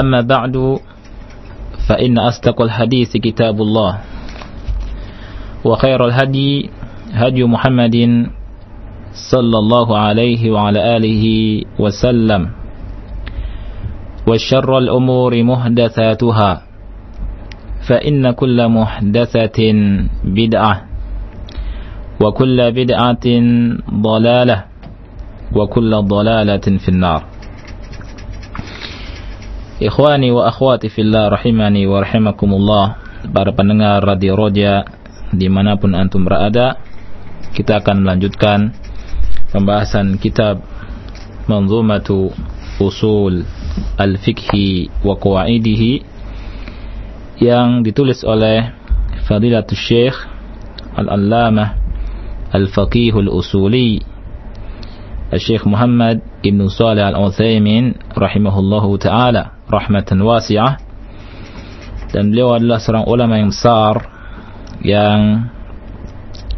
أما بعد فإن أصدق الحديث كتاب الله وخير الهدي هدي محمد صلى الله عليه وعلى آله وسلم وشر الأمور محدثاتها فإن كل محدثة بدعة وكل بدعة ضلالة وكل ضلالة في النار. Ikhwani wa akhwati fillah rahimani wa rahimakumullah. Para pendengar Radio Roja Di mana pun antum berada Kita akan melanjutkan Pembahasan kitab Manzumatu Usul Al-Fiqhi wa Qawa'idihi Yang ditulis oleh Fadilatul Syekh Al-Allamah Al-Faqihul Usuli Al-Syekh Muhammad Ibn Salih Al-Uthaymin Rahimahullahu Ta'ala rahmatan wasi'ah. Dan beliau adalah seorang ulama yang besar yang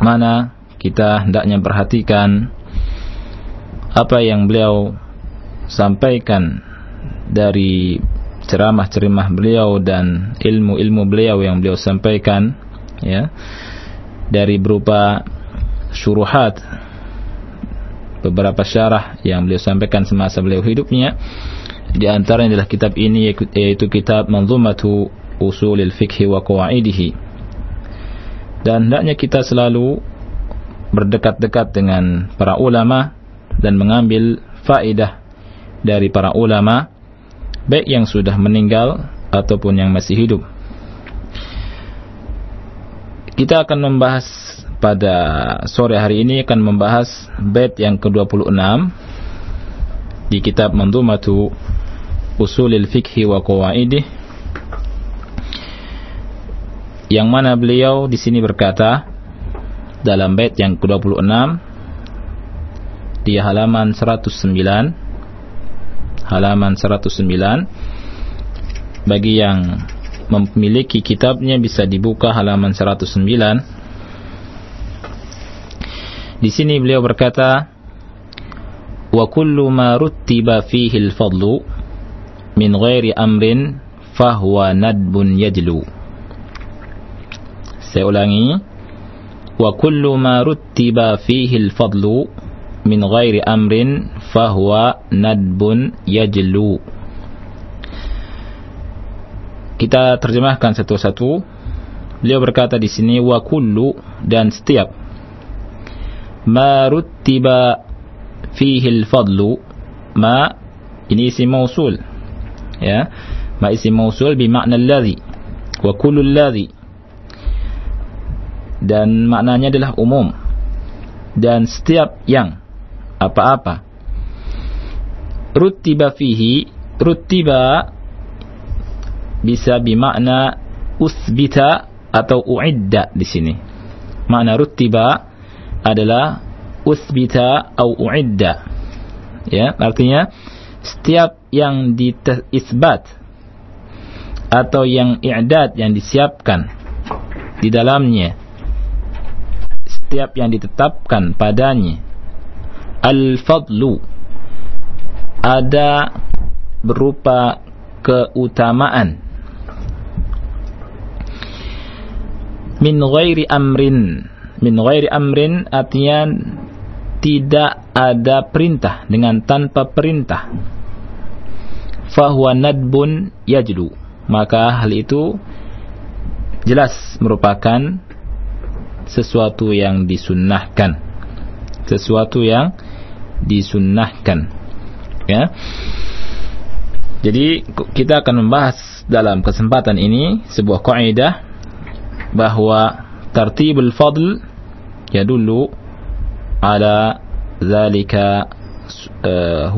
mana kita hendaknya perhatikan apa yang beliau sampaikan dari ceramah-ceramah beliau dan ilmu-ilmu beliau yang beliau sampaikan ya dari berupa syuruhat beberapa syarah yang beliau sampaikan semasa beliau hidupnya di antaranya adalah kitab ini yaitu kitab Manzumatu Usulil Fiqh wa Qawaidihi. Dan hendaknya kita selalu berdekat-dekat dengan para ulama dan mengambil faedah dari para ulama baik yang sudah meninggal ataupun yang masih hidup. Kita akan membahas pada sore hari ini akan membahas bait yang ke-26 di kitab Manzumatu Usulil Fiqhi wa Qawaidih yang mana beliau di sini berkata dalam bait yang ke-26 di halaman 109 halaman 109 bagi yang memiliki kitabnya bisa dibuka halaman 109 di sini beliau berkata wa kullu ma ruttiba fihi al-fadlu min ghairi amrin fahuwa nadbun yajlu. Saya ulangi wa kullu ma ruttiba fihi al-fadlu min ghairi amrin fahuwa nadbun yajlu. Kita terjemahkan satu-satu. Beliau berkata di sini wa kullu dan setiap ma ruttiba fihi al-fadlu. Ma ini isim mausul. Ya. Ma isim mausul bermakna alladhi. Wa kullu alladhi. Dan maknanya adalah umum. Dan setiap yang apa-apa. Rutiba fihi rutiba bisa bermakna usbita atau uidda di sini. Makna rutiba adalah usbita atau uidda. Ya artinya setiap yang diisbat atau yang i'dad yang disiapkan di dalamnya setiap yang ditetapkan padanya al-fadlu ada berupa keutamaan. Min ghairi amrin min ghairi amrin artinya tidak ada perintah dengan tanpa perintah. Fahuwa nadbun yajlu. Maka hal itu jelas merupakan sesuatu yang disunnahkan. Sesuatu yang disunnahkan. Ya. Jadi kita akan membahas dalam kesempatan ini sebuah kaidah bahwa tartibul fadl yadullu ala zalika uh,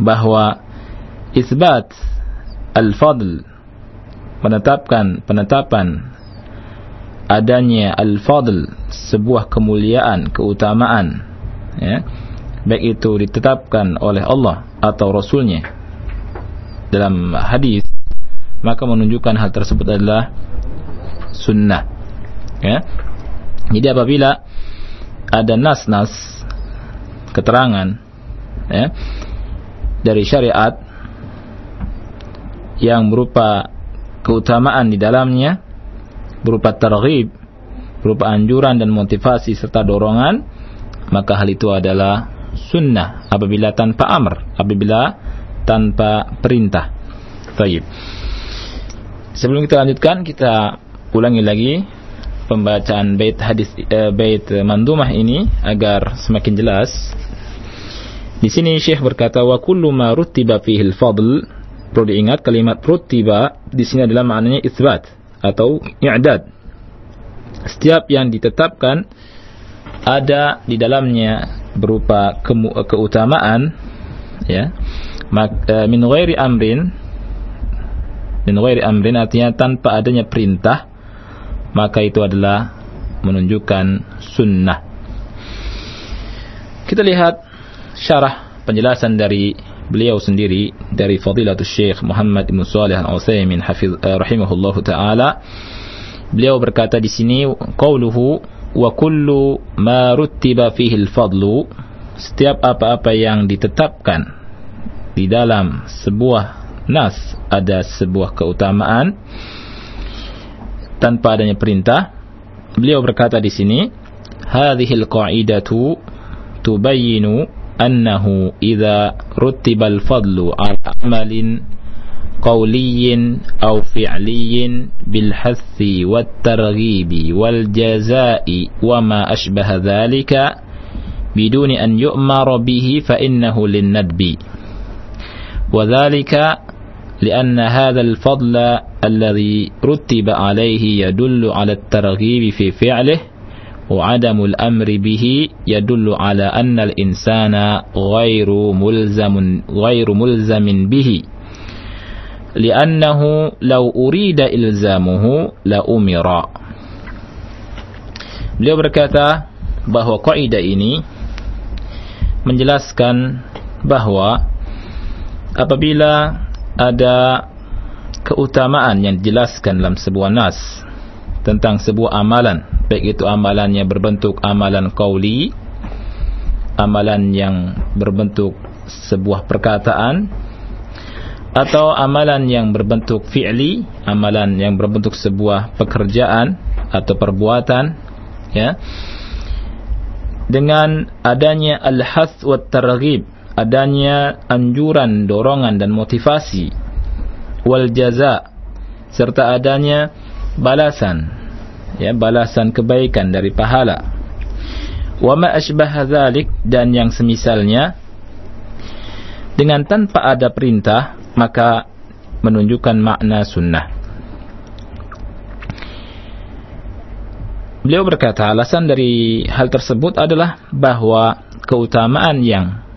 bahwa isbat al-fadl menetapkan penetapan adanya al-fadl sebuah kemuliaan keutamaan ya baik itu ditetapkan oleh Allah atau rasulnya. Dalam hadis maka menunjukkan hal tersebut adalah sunnah. Ya. Jadi apabila ada nas-nas keterangan ya dari syariat yang berupa keutamaan di dalamnya berupa targhib berupa anjuran dan motivasi serta dorongan maka hal itu adalah sunnah apabila tanpa amr apabila tanpa perintah. Taib. Sebelum kita lanjutkan kita ulangi lagi pembacaan bait hadis uh, bait mandumah ini agar semakin jelas. Di sini Syekh berkata wa kullu ma rutiba fihi al-fadl perlu diingat kalimat rutiba di sini adalah maknanya isbat atau i'dad. Setiap yang ditetapkan ada di dalamnya berupa keutamaan ya eh, min ghairi amrin min ghairi amrin artinya tanpa adanya perintah maka itu adalah menunjukkan sunnah. Kita lihat syarah penjelasan dari beliau sendiri dari Fadilatul Syekh Muhammad Ibn Salih Al-Utsaimin hafiz uh, rahimahullahu taala. Beliau berkata di sini qauluhu wa kullu ma ruttiba fihi al-fadlu setiap apa-apa yang ditetapkan di dalam sebuah nas ada sebuah keutamaan tanpa adanya perintah. Beliau berkata di sini, "Hadhihi al-qa'idatu tubayyinu annahu idza rutiba al-fadlu 'ala 'amalin qawliyyin aw fi'liyyin bil hathi wat targhibi wal jazaa'i wa ma ashbaha dhalika biduni an yu'mara لأن هذا الفضل الذي رتب عليه يدل على الترغيب في فعله وعدم الأمر به يدل على أن الإنسان غير ملزم غير ملزم به. لأنه لو أريد إلزامه لأمر. Beliau berkata bahwa kaidah ini menjelaskan bahwa apabila ada keutamaan yang dijelaskan dalam sebuah nas tentang sebuah amalan. Baik itu amalan yang berbentuk amalan qauli amalan yang berbentuk sebuah perkataan atau amalan yang berbentuk fi'li amalan yang berbentuk sebuah pekerjaan atau perbuatan ya. Dengan adanya al-hath wa targhib adanya anjuran, dorongan dan motivasi. Wal jaza serta adanya balasan. Ya balasan kebaikan dari pahala. Wa ma dzalik dan yang semisalnya dengan tanpa ada perintah maka menunjukkan makna sunnah. Beliau berkata alasan dari hal tersebut adalah bahwa keutamaan yang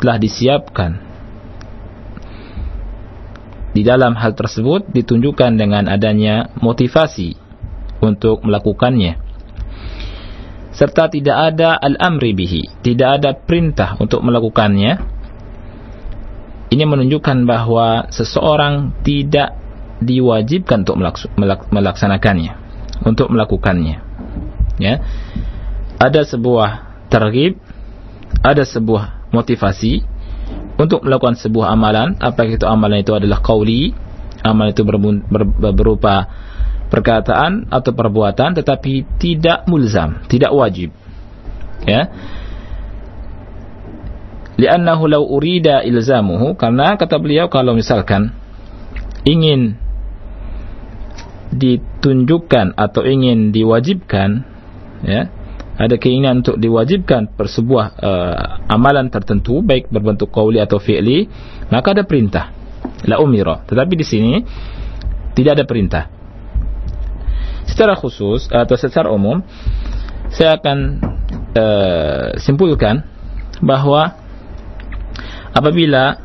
telah disiapkan di dalam hal tersebut ditunjukkan dengan adanya motivasi untuk melakukannya serta tidak ada al-amri bihi tidak ada perintah untuk melakukannya ini menunjukkan bahwa seseorang tidak diwajibkan untuk melaksanakannya, untuk melakukannya. Ya. Ada sebuah tergib, ada sebuah motivasi untuk melakukan sebuah amalan, apakah itu amalan itu adalah qauli, amalan itu berupa perkataan atau perbuatan tetapi tidak mulzam, tidak wajib. Ya. Li'annahu law urida ilzamuhu karena kata beliau kalau misalkan ingin ditunjukkan atau ingin diwajibkan ya ada keinginan untuk diwajibkan per sebuah uh, amalan tertentu baik berbentuk qauli atau fi'li maka ada perintah. La umira. Tetapi di sini tidak ada perintah. Secara khusus atau secara umum saya akan uh, simpulkan bahwa apabila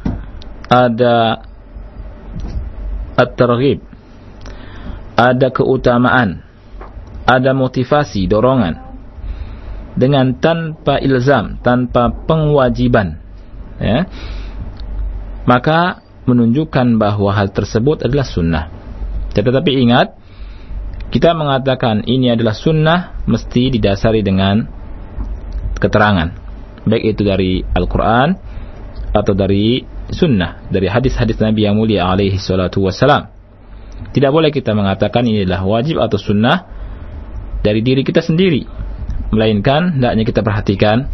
ada at-targhib ada keutamaan ada motivasi dorongan dengan tanpa ilzam tanpa pengwajiban ya. Maka menunjukkan bahwa hal tersebut adalah sunnah. Tetapi ingat kita mengatakan ini adalah sunnah mesti didasari dengan keterangan. Baik itu dari Al-Quran atau dari sunnah dari hadis-hadis Nabi yang mulia alaihi salatu wassalam. Tidak boleh kita mengatakan ini adalah wajib atau sunnah dari diri kita sendiri melainkan hendaknya kita perhatikan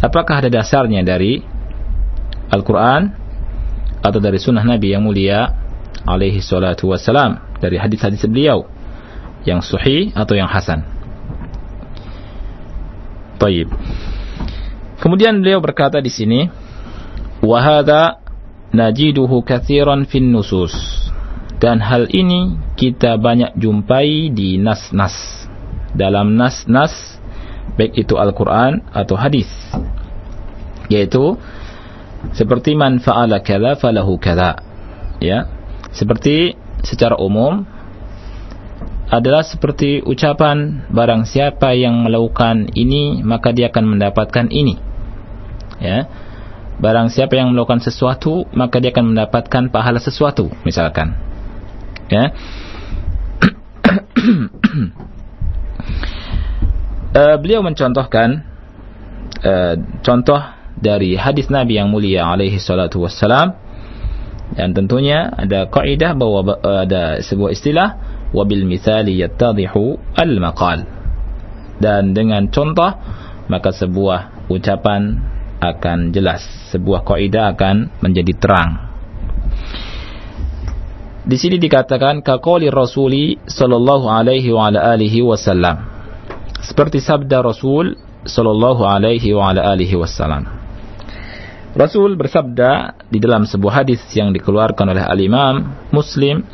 apakah ada dasarnya dari Al-Quran atau dari sunnah Nabi yang mulia alaihi salatu wassalam dari hadis-hadis beliau yang sahih atau yang hasan Taib. Kemudian beliau berkata di sini Wahada najiduhu kathiran fin nusus. Dan hal ini kita banyak jumpai di nas-nas. Dalam nas-nas, baik itu Al-Quran atau hadis. Yaitu, seperti man fa'ala kada falahu kada. Ya. Seperti secara umum, adalah seperti ucapan barang siapa yang melakukan ini maka dia akan mendapatkan ini ya Barang siapa yang melakukan sesuatu, maka dia akan mendapatkan pahala sesuatu, misalkan. Ya. uh, beliau mencontohkan uh, contoh dari hadis Nabi yang mulia alaihi salatu wassalam dan tentunya ada kaidah bahwa uh, ada sebuah istilah wabil mithali yattadhihu al maqal dan dengan contoh maka sebuah ucapan akan jelas, sebuah kaidah akan menjadi terang. Di sini dikatakan kaqali Rasuli sallallahu alaihi wa ala alihi wasallam. Seperti sabda Rasul sallallahu alaihi wa ala alihi wasallam. Rasul bersabda di dalam sebuah hadis yang dikeluarkan oleh al-Imam Muslim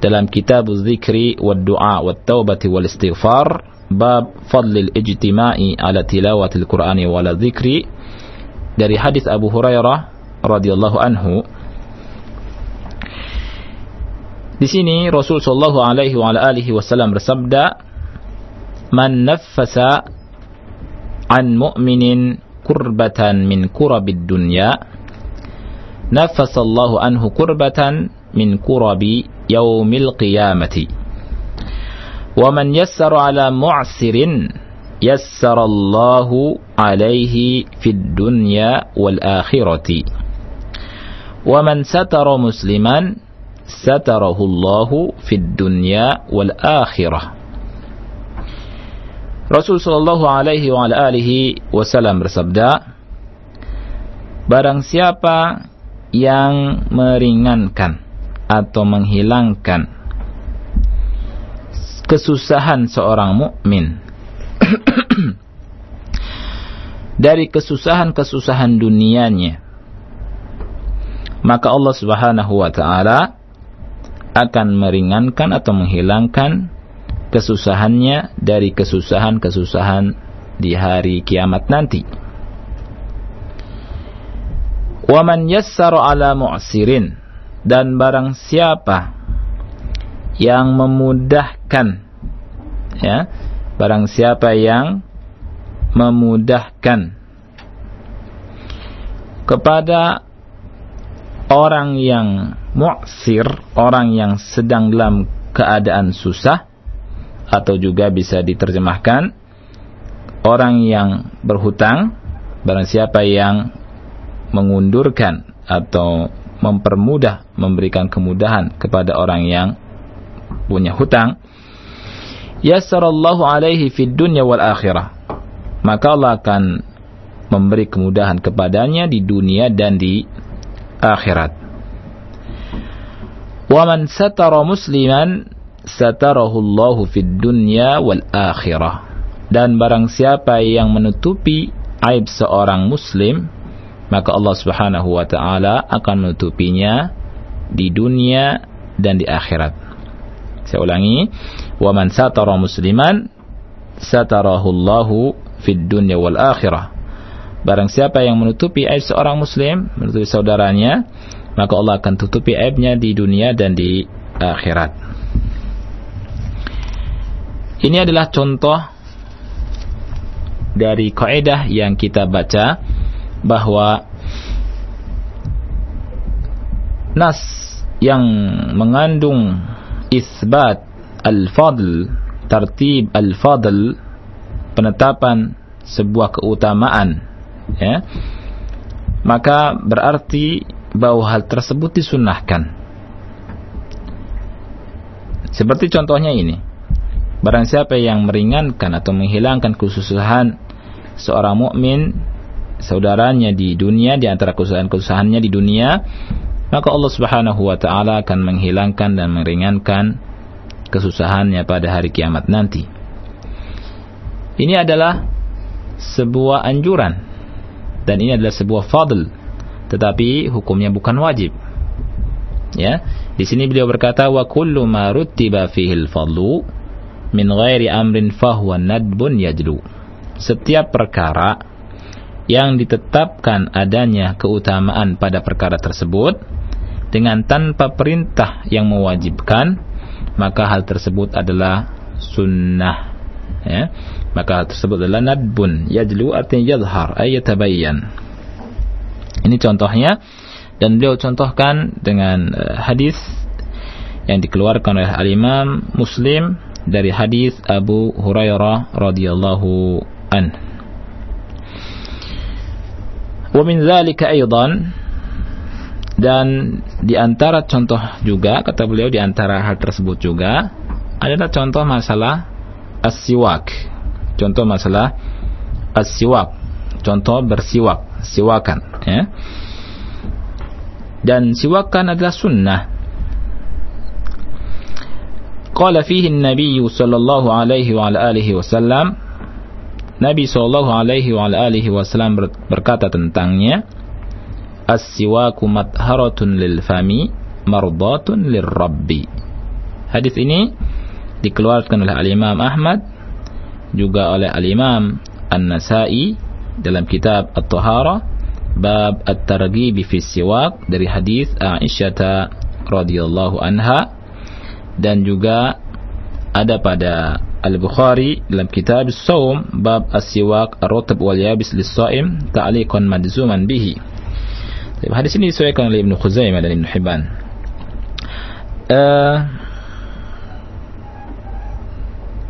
dalam kitab Zikri wa Du'a wa Taubati wal Istighfar bab fadlil ijtima'i ala tilawatil Qur'ani wal dzikri dari hadis Abu Hurairah radhiyallahu anhu di sini Rasul sallallahu alaihi wa alihi wasallam bersabda man naffasa an mu'minin kurbatan min kurabid dunya nafasa Allah anhu kurbatan min kurabi yaumil qiyamati wa man yassara ala mu'sirin yassarallahu alaihi fid dunya wal akhirati wa man satara musliman satarahu Allahu fid dunya wal akhirah Rasul sallallahu alaihi wa alihi wasallam bersabda Barang siapa yang meringankan atau menghilangkan kesusahan seorang mukmin dari kesusahan-kesusahan dunianya maka Allah Subhanahu wa taala akan meringankan atau menghilangkan kesusahannya dari kesusahan-kesusahan di hari kiamat nanti. Wa man yassara ala dan barang siapa yang memudahkan ya barang siapa yang memudahkan kepada orang yang mu'sir, orang yang sedang dalam keadaan susah atau juga bisa diterjemahkan orang yang berhutang barang siapa yang mengundurkan atau mempermudah memberikan kemudahan kepada orang yang punya hutang yassarallahu alaihi fid dunya wal akhirah. Maka Allah akan memberi kemudahan kepadanya di dunia dan di akhirat. Wa man satara musliman satarahu Allahu fid dunya wal akhirah. Dan barang siapa yang menutupi aib seorang muslim, maka Allah Subhanahu wa taala akan menutupinya di dunia dan di akhirat. Saya ulangi, wa man satara musliman satarahu Allahu fid dunya wal akhirah. Barang siapa yang menutupi aib seorang muslim, menutupi saudaranya, maka Allah akan tutupi aibnya di dunia dan di akhirat. Ini adalah contoh dari kaidah yang kita baca bahwa nas yang mengandung isbat al-fadl, tertib al-fadl, penetapan sebuah keutamaan, ya, maka berarti bahwa hal tersebut disunahkan. Seperti contohnya ini. Barang siapa yang meringankan atau menghilangkan kesusahan seorang mukmin saudaranya di dunia di antara kesusahan-kesusahannya di dunia, maka Allah Subhanahu wa taala akan menghilangkan dan meringankan kesusahannya pada hari kiamat nanti. Ini adalah sebuah anjuran dan ini adalah sebuah fadl tetapi hukumnya bukan wajib. Ya, di sini beliau berkata wa kullu ma rutiba fihi al-fadlu min ghairi amrin fahuwa nadbun yajlu. Setiap perkara yang ditetapkan adanya keutamaan pada perkara tersebut dengan tanpa perintah yang mewajibkan maka hal tersebut adalah sunnah ya maka hal tersebut adalah nadbun yajlu artinya yadhhar ay ini contohnya dan beliau contohkan dengan uh, hadis yang dikeluarkan oleh al-Imam Muslim dari hadis Abu Hurairah radhiyallahu an. Wa min dzalika dan di antara contoh juga kata beliau di antara hal tersebut juga adalah contoh masalah as-siwak. Contoh masalah as-siwak. Contoh bersiwak siwakan ya. Dan siwakan adalah sunnah. Qala fihi an-nabiy sallallahu alaihi wa alihi wasallam Nabi sallallahu alaihi wa alihi wasallam berkata tentangnya As-siwaku matharatun lil fami mardatun lir rabbi. Hadis ini dikeluarkan oleh Al-Imam Ahmad juga oleh Al-Imam An-Nasai dalam kitab At-Tahara bab At-Targhib fi Siwak dari hadis Aisyah radhiyallahu anha dan juga ada pada Al-Bukhari dalam kitab As-Sawm bab As-Siwak Ar-Rutab wal Yabis lis-Shaim ta'liqan madzuman bihi. Hadis ini disesuaikan oleh Ibnu Khuzaimah dan Ibnu Hibban. Uh,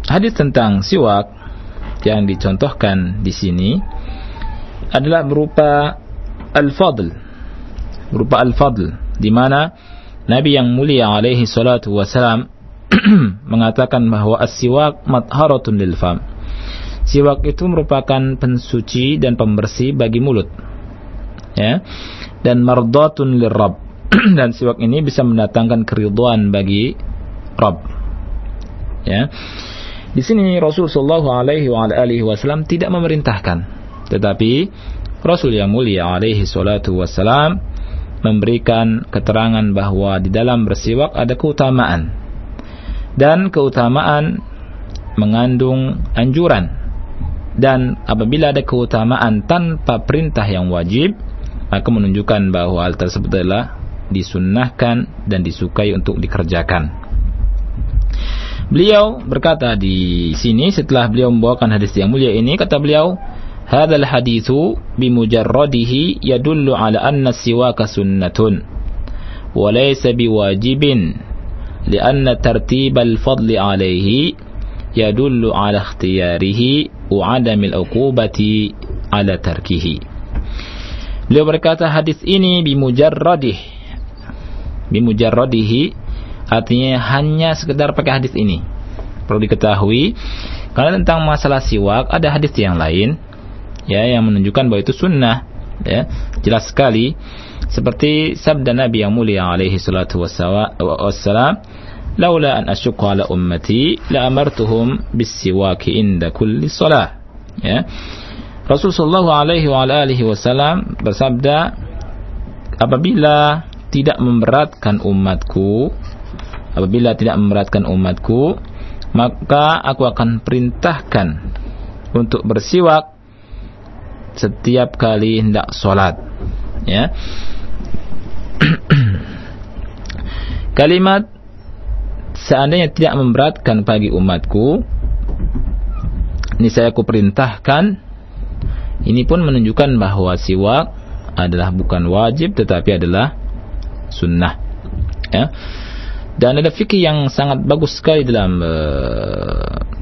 hadis tentang siwak yang dicontohkan di sini adalah berupa al-fadl berupa al-fadl di mana Nabi yang mulia alaihi salatu wasalam mengatakan bahwa as-siwak matharatun lil fam. Siwak itu merupakan pensuci dan pembersih bagi mulut ya dan mardatun lirab dan siwak ini bisa mendatangkan keriduan bagi Rabb ya. Di sini Rasul sallallahu alaihi wasallam tidak memerintahkan tetapi Rasul yang mulia alaihi salatu wassalam memberikan keterangan bahwa di dalam bersiwak ada keutamaan. Dan keutamaan mengandung anjuran. Dan apabila ada keutamaan tanpa perintah yang wajib, maka menunjukkan bahwa hal tersebut adalah disunnahkan dan disukai untuk dikerjakan. Beliau berkata di sini setelah beliau membawakan hadis yang mulia ini, kata beliau, هذا الحديث بمجرده يدل على أن السواك سنة وليس بواجب لأن ترتيب الفضل عليه يدل على اختياره وعدم العقوبة على تركه Beliau berkata hadis ini bimujarradih. Bimujarradih artinya hanya sekedar pakai hadis ini. Perlu diketahui karena tentang masalah siwak ada hadis yang lain ya yang menunjukkan bahwa itu sunnah ya. Jelas sekali. Seperti sabda Nabi yang mulia alaihi salatu wassalam laula an asyqa ala ummati la amartuhum bisiwaki inda kulli salah. Ya. Rasul sallallahu alaihi wa alihi wasallam bersabda apabila tidak memberatkan umatku apabila tidak memberatkan umatku maka aku akan perintahkan untuk bersiwak setiap kali hendak sholat ya. Kalimat seandainya tidak memberatkan bagi umatku ini saya aku perintahkan ini pun menunjukkan bahwa siwak adalah bukan wajib tetapi adalah sunnah. Ya. Dan ada fikih yang sangat bagus sekali dalam uh,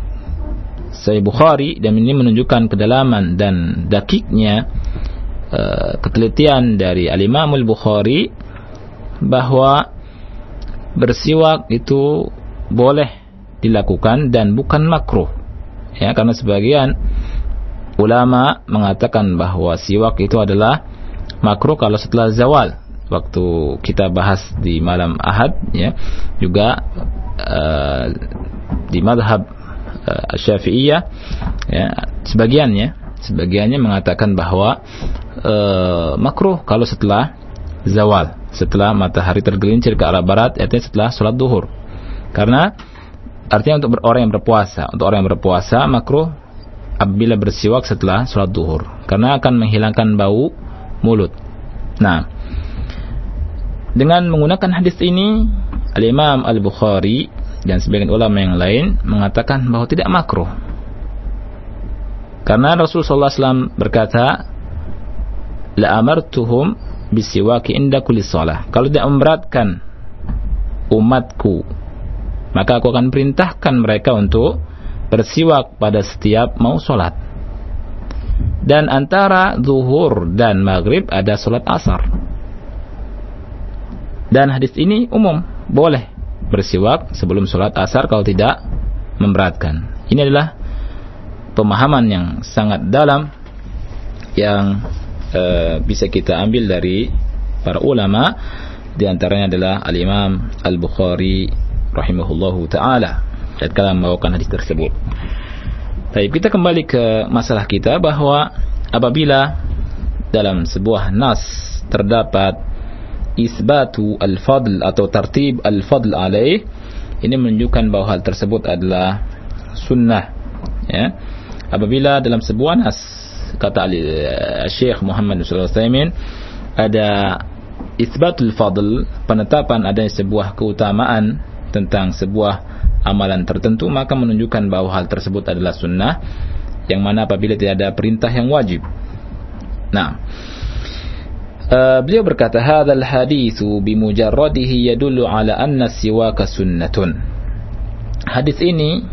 Sahih Bukhari dan ini menunjukkan kedalaman dan dakiknya uh, ketelitian dari Al-Imam Al-Bukhari bahwa bersiwak itu boleh dilakukan dan bukan makruh. Ya, karena sebagian ulama mengatakan bahwa siwak itu adalah makruh kalau setelah zawal. Waktu kita bahas di malam Ahad ya, juga uh, di madhab uh, Syafi'iyah ya, sebagiannya sebagiannya mengatakan bahwa uh, makruh kalau setelah zawal setelah matahari tergelincir ke arah barat artinya setelah sholat duhur. Karena artinya untuk orang yang berpuasa untuk orang yang berpuasa makruh apabila bersiwak setelah sholat duhur. Karena akan menghilangkan bau mulut. Nah dengan menggunakan hadis ini Al-Imam Al-Bukhari dan sebagian ulama yang lain mengatakan bahwa tidak makruh karena Rasulullah SAW berkata la amartuhum bisiwaki inda kulli shalah. Kalau tidak memberatkan umatku, maka aku akan perintahkan mereka untuk bersiwak pada setiap mau sholat. Dan antara zuhur dan maghrib ada sholat asar. Dan hadis ini umum, boleh bersiwak sebelum sholat asar kalau tidak memberatkan. Ini adalah pemahaman yang sangat dalam yang Eh, bisa kita ambil dari para ulama di antaranya adalah al-Imam Al-Bukhari rahimahullahu taala tatkala membawakan hadis tersebut. Baik, kita kembali ke masalah kita bahwa apabila dalam sebuah nas terdapat isbatu al-fadl atau tertib al-fadl alaih ini menunjukkan bahwa hal tersebut adalah sunnah ya apabila dalam sebuah nas kata uh, Syekh Muhammad Sallallahu Alaihi ada isbatul fadl penetapan adanya sebuah keutamaan tentang sebuah amalan tertentu maka menunjukkan bahwa hal tersebut adalah sunnah yang mana apabila tidak ada perintah yang wajib. Nah, uh, beliau berkata hadzal haditsu bimujarradihi yadullu ala anna siwaka sunnatun. Hadis ini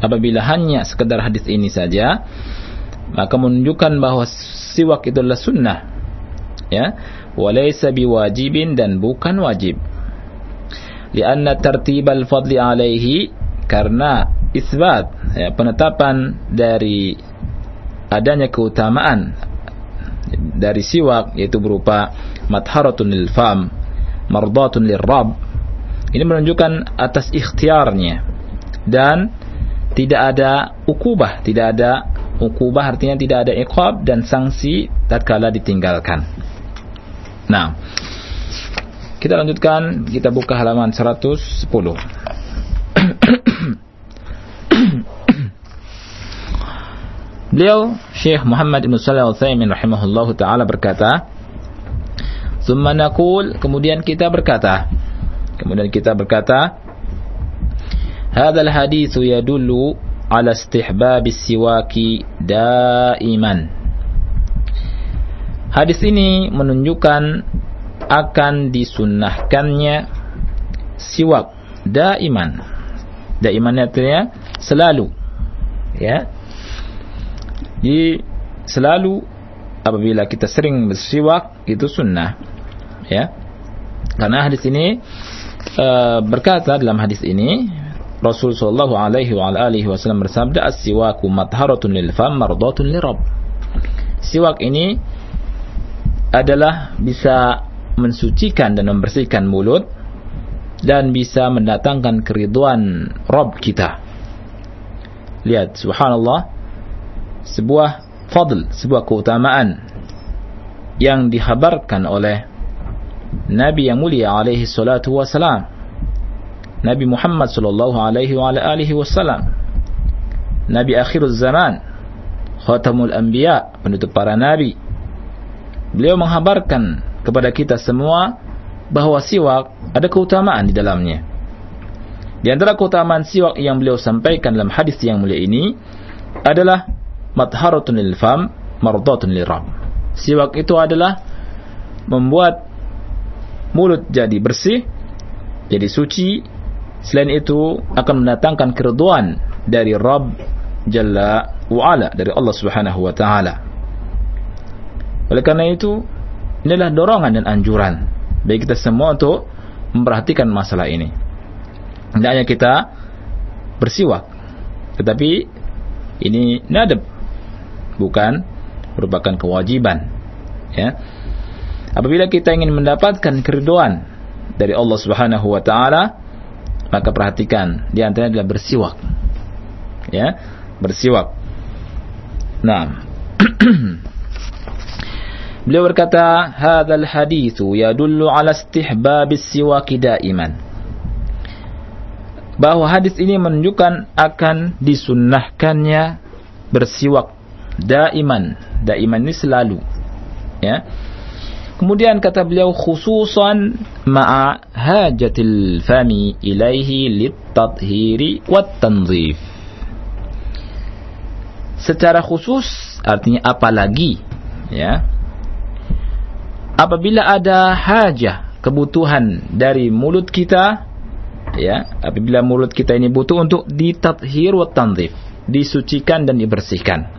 apabila hanya sekedar hadis ini saja maka menunjukkan bahwa siwak itu adalah sunnah. Ya? Walaysa biwajibin dan bukan wajib. Lianna tartibal fadli alaihi karena isbat ya, penetapan dari adanya keutamaan dari siwak yaitu berupa matharatun lil fam mardatun lil rab ini menunjukkan atas ikhtiarnya dan tidak ada ukubah tidak ada ukubah artinya tidak ada iqab dan sanksi tatkala ditinggalkan. Nah, kita lanjutkan, kita buka halaman 110. Beliau Syekh Muhammad Ibn Salih Al-Thaymin rahimahullahu taala berkata, "Tsumma naqul," kemudian kita berkata, kemudian kita berkata, "Hadzal haditsu yadullu ala istihbab siwaki daiman. Hadis ini menunjukkan akan disunnahkannya siwak daiman. Daiman artinya selalu. Ya. Jadi selalu apabila kita sering bersiwak itu sunnah. Ya. Karena hadis ini uh, berkata dalam hadis ini Rasul sallallahu alaihi wa alihi wasallam bersabda as-siwaku matharatun lil fam mardatun lirabb. Siwak ini adalah bisa mensucikan dan membersihkan mulut dan bisa mendatangkan keriduan Rabb kita. Lihat subhanallah sebuah fadl, sebuah keutamaan yang dihabarkan oleh Nabi yang mulia alaihi salatu wasalam Nabi Muhammad sallallahu alaihi wa alihi wasallam Nabi akhir zaman khatamul anbiya penutup para nabi. Beliau menghabarkan kepada kita semua bahwa siwak ada keutamaan di dalamnya. Di antara keutamaan siwak yang beliau sampaikan dalam hadis yang mulia ini adalah matharatun lil fam mardatun lil siwak itu adalah membuat mulut jadi bersih jadi suci Selain itu akan mendatangkan keriduan dari Rabb Jalla wa'ala dari Allah Subhanahu wa taala. Oleh karena itu, inilah dorongan dan anjuran bagi kita semua untuk memperhatikan masalah ini. Tidak hanya kita bersiwak, tetapi ini nadab bukan merupakan kewajiban. Ya. Apabila kita ingin mendapatkan keriduan dari Allah Subhanahu wa taala, maka perhatikan di antaranya adalah bersiwak ya bersiwak nah beliau berkata hadzal haditsu yadullu ala istihbab siwak daiman bahwa hadis ini menunjukkan akan disunnahkannya bersiwak daiman daiman ini selalu ya Kemudian kata beliau khususan ma'a hajatil fami ilaihi littathiri wat tanzif. Secara khusus artinya apalagi ya. Apabila ada hajah kebutuhan dari mulut kita ya, apabila mulut kita ini butuh untuk ditathir wat tanzif, disucikan dan dibersihkan.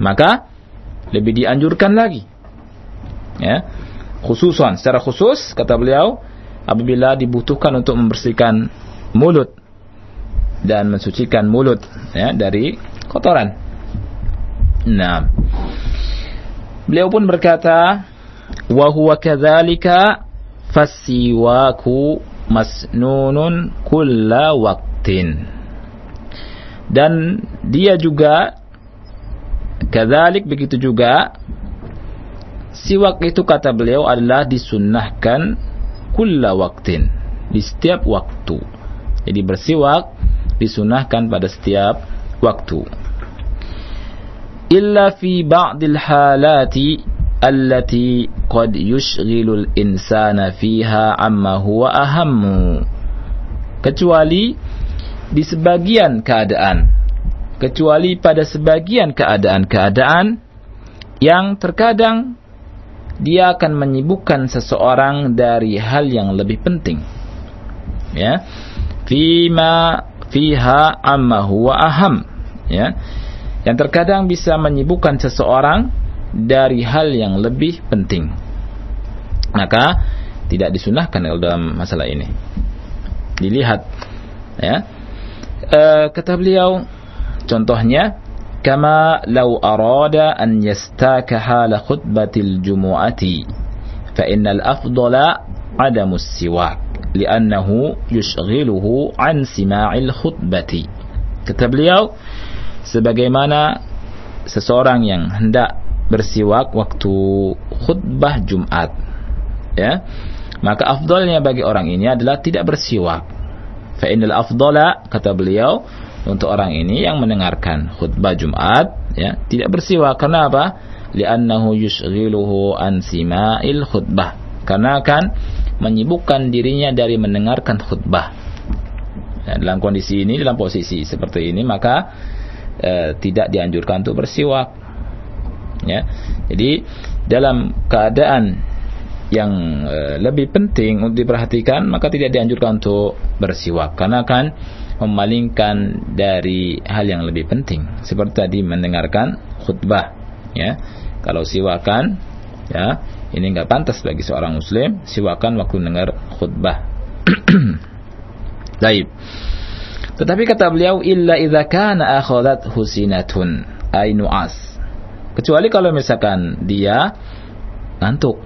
Maka lebih dianjurkan lagi ya khususan secara khusus kata beliau apabila dibutuhkan untuk membersihkan mulut dan mensucikan mulut ya dari kotoran. Nah, beliau pun berkata, wa huwa kadzalika fasiwaku masnunun kulla. Dan dia juga kadzalik begitu juga Siwak itu kata beliau adalah disunnahkan kulla waktin. Di setiap waktu. Jadi bersiwak disunahkan pada setiap waktu. Illa fi ba'dil halati allati qad yushghilul insana fiha amma huwa ahammu. Kecuali di sebagian keadaan. Kecuali pada sebagian keadaan-keadaan yang terkadang dia akan menyibukkan seseorang dari hal yang lebih penting. Ya. Fima fiha amma huwa aham. Ya. Yang terkadang bisa menyibukkan seseorang dari hal yang lebih penting. Maka tidak disunahkan dalam masalah ini. Dilihat ya. E, kata beliau Contohnya, kama law arada an yastaka hala khutbatil jumu'ati fa innal afdala adamu siwak li'annahu yushghiluhu an sima'il khutbati. Kata beliau, sebagaimana seseorang yang hendak bersiwak waktu khutbah Jumat, ya, maka afdolnya bagi orang ini adalah tidak bersiwak. Fa'inal afdola, kata beliau, untuk orang ini yang mendengarkan khutbah Jumat ya tidak bersiwak karena apa? Li'annahu yushghiluhu an sima'il khutbah. Karena akan menyibukkan dirinya dari mendengarkan khutbah. Ya, dalam kondisi ini, dalam posisi seperti ini, maka eh, tidak dianjurkan untuk bersiwak. Ya. Jadi dalam keadaan yang uh, lebih penting untuk diperhatikan maka tidak dianjurkan untuk bersiwak karena akan memalingkan dari hal yang lebih penting. Seperti tadi mendengarkan khutbah ya. Kalau siwakan ya ini enggak pantas bagi seorang muslim siwakan waktu mendengar khutbah. Baik. Tetapi kata beliau illa idza kana akhadat husinatun ay nu'as. Kecuali kalau misalkan dia ngantuk.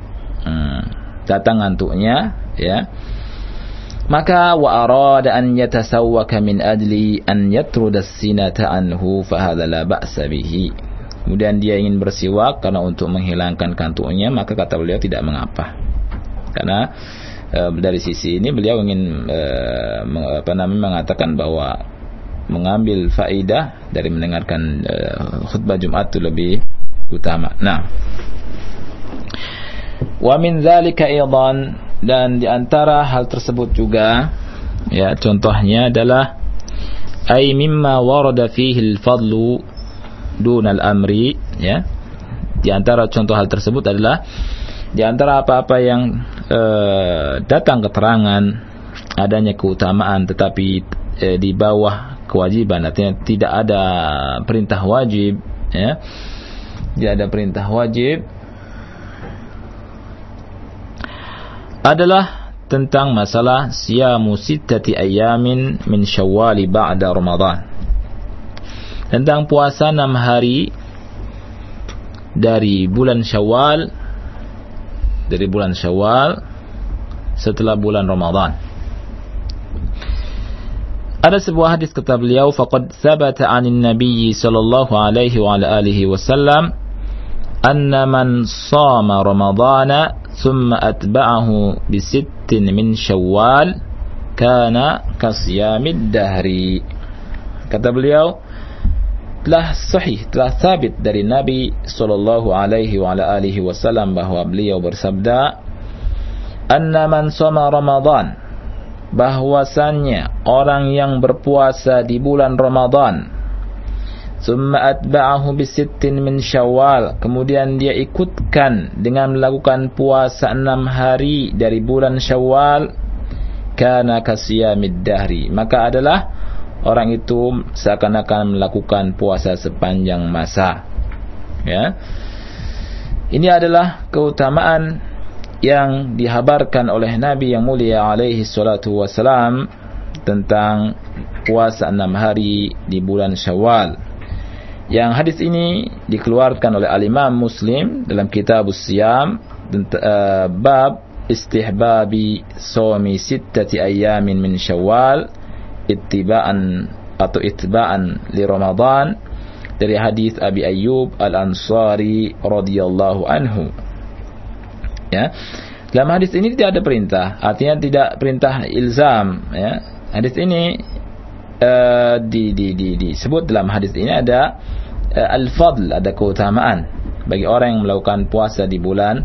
Hmm, datang ngantuknya ya maka wa arada an yatasawwaka min adli an yatruda sinata anhu fa hadha la ba'sa bihi. Kemudian dia ingin bersiwak karena untuk menghilangkan kantuknya maka kata beliau tidak mengapa. Karena e, dari sisi ini beliau ingin e, apa namanya mengatakan bahwa mengambil faidah dari mendengarkan e, khutbah Jumat itu lebih utama. Nah. Wa min dzalika dan di antara hal tersebut juga ya contohnya adalah ay mimma warada fihi al-fadlu dun al-amri ya. Di antara contoh hal tersebut adalah di antara apa-apa yang uh, datang keterangan adanya keutamaan tetapi uh, di bawah kewajiban artinya tidak ada perintah wajib ya. Tidak ada perintah wajib adalah tentang masalah siyamu sittati ayamin min syawali ba'da Ramadan. Tentang puasa enam hari dari bulan Syawal dari bulan Syawal setelah bulan Ramadan. Ada sebuah hadis kata beliau faqad thabata 'anil nabiy sallallahu alaihi wa alihi wasallam anna man shama ramadana ثم أتبعه بست من شوال كان كصيام الدهر kata beliau telah sahih telah sabit dari Nabi sallallahu alaihi wa ala alihi wasallam bahwa beliau bersabda anna man shoma ramadan bahwasannya orang yang berpuasa di bulan Ramadan Summa atba'ahu bisittin min syawal. Kemudian dia ikutkan dengan melakukan puasa enam hari dari bulan syawal. Kana kasiyamid dahri. Maka adalah orang itu seakan-akan melakukan puasa sepanjang masa. Ya. Ini adalah keutamaan yang dihabarkan oleh Nabi yang mulia alaihi salatu wasalam tentang puasa enam hari di bulan syawal. Yang hadis ini dikeluarkan oleh al-Imam Muslim dalam kitab Siyam uh, bab istihbabi sawmi sittati ayamin min Syawal ittiba'an atau ittiba'an li Ramadan dari hadis Abi Ayyub Al-Ansari radhiyallahu anhu. Ya. Dalam hadis ini tidak ada perintah, artinya tidak perintah ilzam ya. Hadis ini uh, di, di, di, disebut dalam hadis ini ada uh, al-fadl, ada keutamaan bagi orang yang melakukan puasa di bulan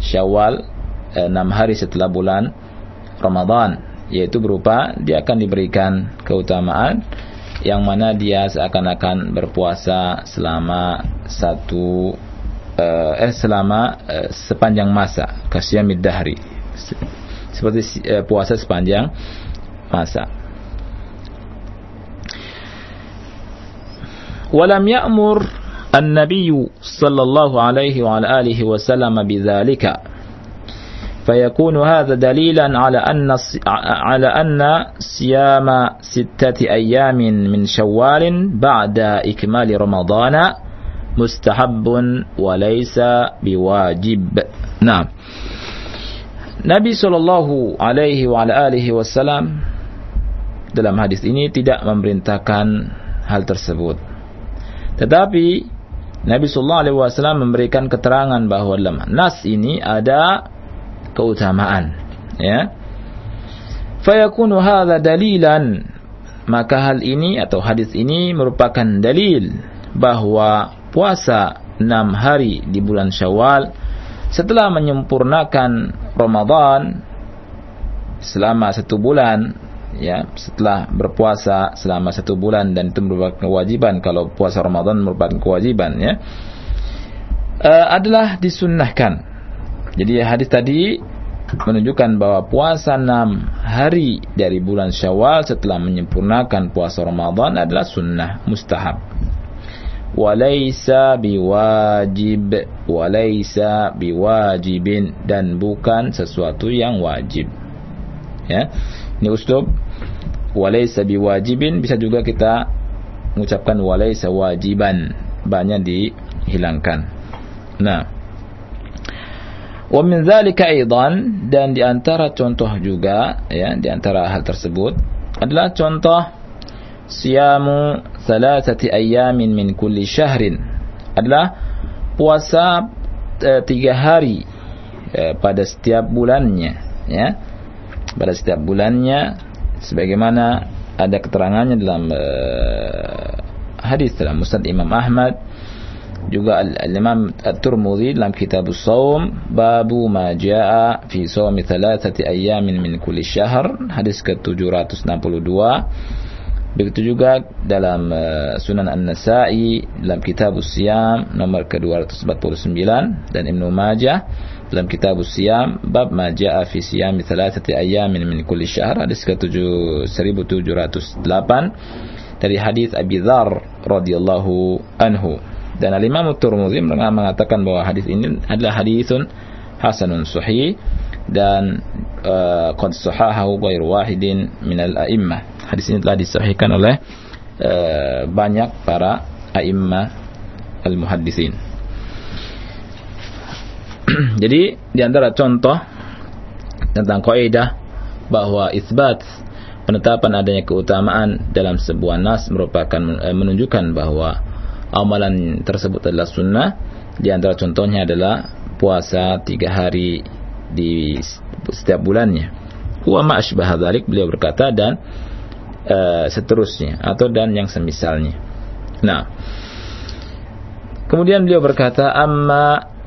Syawal uh, enam hari setelah bulan Ramadan, yaitu berupa dia akan diberikan keutamaan yang mana dia seakan-akan berpuasa selama satu uh, eh selama uh, sepanjang masa kasyamid dahri. Seperti uh, puasa sepanjang masa ولم يأمر النبي صلى الله عليه وعلى آله وسلم بذلك فيكون هذا دليلا على أن على أن صيام ستة أيام من شوال بعد إكمال رمضان مستحب وليس بواجب نعم Nabi Shallallahu Alaihi Wasallam dalam hadis ini tidak memerintahkan hal tersebut. Tetapi Nabi Sallallahu Alaihi Wasallam memberikan keterangan bahwa dalam nas ini ada keutamaan. Ya. Fayakunu hadha dalilan maka hal ini atau hadis ini merupakan dalil bahwa puasa enam hari di bulan Syawal setelah menyempurnakan Ramadan selama satu bulan ya setelah berpuasa selama satu bulan dan itu merupakan kewajiban kalau puasa Ramadan merupakan kewajiban ya uh, adalah disunnahkan Jadi hadis tadi menunjukkan bahwa puasa enam hari dari bulan Syawal setelah menyempurnakan puasa Ramadan adalah sunnah mustahab. Walaysa biwajib, walaysa biwajibin dan bukan sesuatu yang wajib. Ya. Ini uslub walaysa biwajibin. Bisa juga kita mengucapkan walaysa wajiban. Banyak dihilangkan. Nah, Wa min dzalika aidan. Dan di antara contoh juga ya di antara hal tersebut adalah contoh siyamu thalathati ayamin min kulli syahrin. Adalah puasa e, tiga hari e, pada setiap bulannya ya. Pada setiap bulannya sebagaimana ada keterangannya dalam e, hadis dalam Musnad Imam Ahmad juga Al-Imam At-Tirmidzi dalam kitab Shaum babu ma jaa fi shaum thalathati ayamin min kulli syahr hadis ke-762 begitu juga dalam uh, Sunan An-Nasa'i dalam kitab Siyam nomor ke-249 dan Ibnu Majah dalam kitab Siyam bab ma jaa fi siyam thalathati ayamin min kulli syahr hadis ke-1708 dari hadis Abi Dzar radhiyallahu anhu dan Al-Imam Tirmidzi mengatakan bahwa hadis ini adalah hadisun hasanun sahih dan uh, qad sahahahu ghairu wahidin min al-a'immah. Hadis ini telah disahihkan oleh uh, banyak para a'immah al-muhaddisin. Jadi di antara contoh tentang kaidah bahwa isbat penetapan adanya keutamaan dalam sebuah nas merupakan eh, menunjukkan bahwa amalan tersebut adalah sunnah. Di antara contohnya adalah puasa tiga hari di setiap bulannya. Wa ma asbaha beliau berkata dan uh, seterusnya atau dan yang semisalnya. Nah, kemudian beliau berkata amma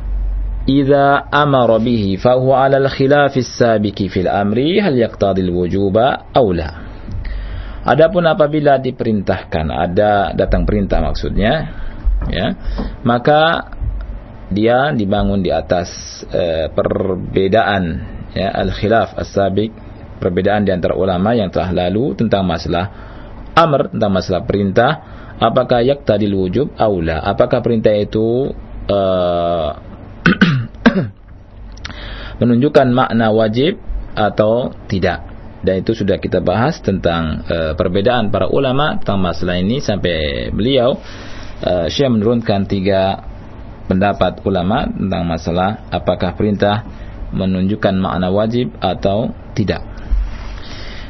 idza amara bihi fa huwa 'ala al-khilaf as-sabiqi fil amri hal yaqtadi. Adapun apabila diperintahkan, ada datang perintah maksudnya, ya, maka dia dibangun di atas e, perbedaan ya al-khilaf as-sabiq, perbedaan di antara ulama yang telah lalu tentang masalah amr, tentang masalah perintah, apakah yaqtadil wujub aula, apakah perintah itu e, menunjukkan makna wajib atau tidak dan itu sudah kita bahas tentang uh, perbedaan para ulama tentang masalah ini sampai beliau uh, Syekh menurunkan tiga pendapat ulama tentang masalah apakah perintah menunjukkan makna wajib atau tidak.